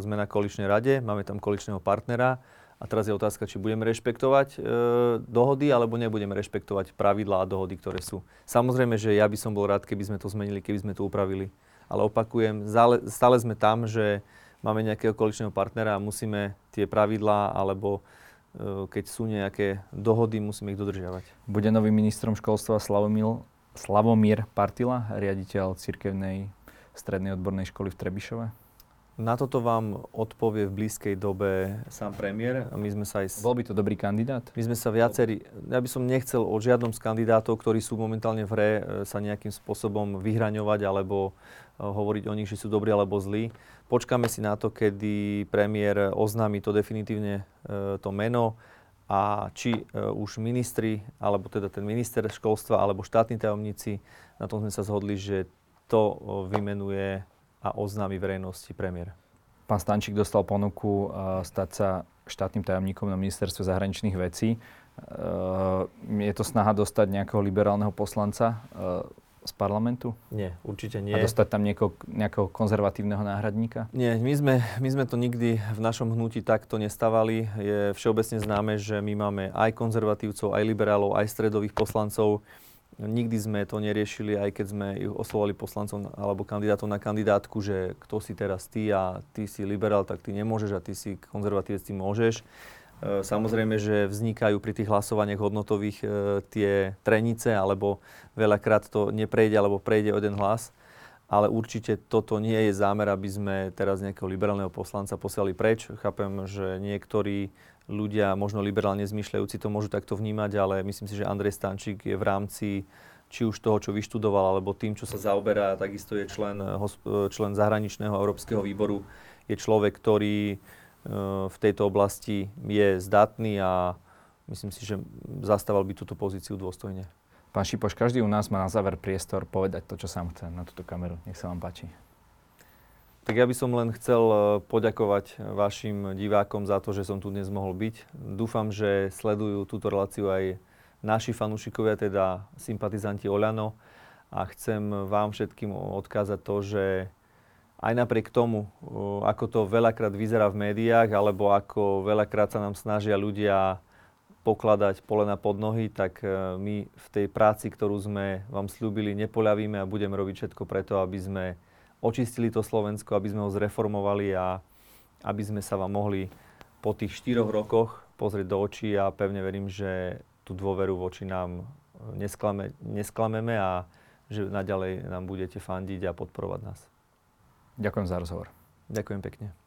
sme na koaličnej rade, máme tam koaličného partnera a teraz je otázka, či budeme rešpektovať e, dohody alebo nebudeme rešpektovať pravidlá a dohody, ktoré sú. Samozrejme, že ja by som bol rád, keby sme to zmenili, keby sme to upravili. Ale opakujem, stále sme tam, že máme nejakého koaličného partnera a musíme tie pravidlá alebo e, keď sú nejaké dohody, musíme ich dodržiavať. Bude novým ministrom školstva Slavomír, Slavomír Partila, riaditeľ cirkevnej strednej odbornej školy v Trebišove? Na toto vám odpovie v blízkej dobe sám premiér. My sme sa aj... Bol by to dobrý kandidát? My sme sa viacerí... Ja by som nechcel o žiadnom z kandidátov, ktorí sú momentálne v hre, e, sa nejakým spôsobom vyhraňovať alebo e, hovoriť o nich, že sú dobrí alebo zlí. Počkáme si na to, kedy premiér oznámi to definitívne e, to meno a či už ministri, alebo teda ten minister školstva, alebo štátni tajomníci, na tom sme sa zhodli, že to vymenuje a oznámi verejnosti premiér. Pán Stančík dostal ponuku uh, stať sa štátnym tajomníkom na ministerstve zahraničných vecí. Uh, je to snaha dostať nejakého liberálneho poslanca uh, z parlamentu? Nie, určite nie. A dostať tam nieko, nejakého konzervatívneho náhradníka? Nie, my sme, my sme to nikdy v našom hnutí takto nestávali. Je všeobecne známe, že my máme aj konzervatívcov, aj liberálov, aj stredových poslancov. Nikdy sme to neriešili, aj keď sme oslovali poslancov alebo kandidátov na kandidátku, že kto si teraz ty a ty si liberál, tak ty nemôžeš a ty si konzervatívec, ty môžeš. E, samozrejme, že vznikajú pri tých hlasovaniach hodnotových e, tie trenice, alebo veľakrát to neprejde, alebo prejde o jeden hlas. Ale určite toto nie je zámer, aby sme teraz nejakého liberálneho poslanca posielali preč. Chápem, že niektorí ľudia, možno liberálne zmyšľajúci, to môžu takto vnímať, ale myslím si, že Andrej Stančík je v rámci či už toho, čo vyštudoval, alebo tým, čo sa zaoberá, takisto je člen, člen zahraničného európskeho výboru, je človek, ktorý e, v tejto oblasti je zdatný a myslím si, že zastával by túto pozíciu dôstojne. Pán Šipoš, každý u nás má na záver priestor povedať to, čo sám chce na túto kameru. Nech sa vám páči. Tak ja by som len chcel e, poďakovať vašim divákom za to, že som tu dnes mohol byť. Dúfam, že sledujú túto reláciu aj naši fanúšikovia, teda sympatizanti Oľano. A chcem vám všetkým odkázať to, že aj napriek tomu, e, ako to veľakrát vyzerá v médiách, alebo ako veľakrát sa nám snažia ľudia pokladať polena pod nohy, tak e, my v tej práci, ktorú sme vám slúbili, nepoľavíme a budeme robiť všetko preto, aby sme očistili to Slovensko, aby sme ho zreformovali a aby sme sa vám mohli po tých štyroch rokoch pozrieť do očí a pevne verím, že tú dôveru voči nám nesklame, nesklameme a že naďalej nám budete fandiť a podporovať nás. Ďakujem za rozhovor. Ďakujem pekne.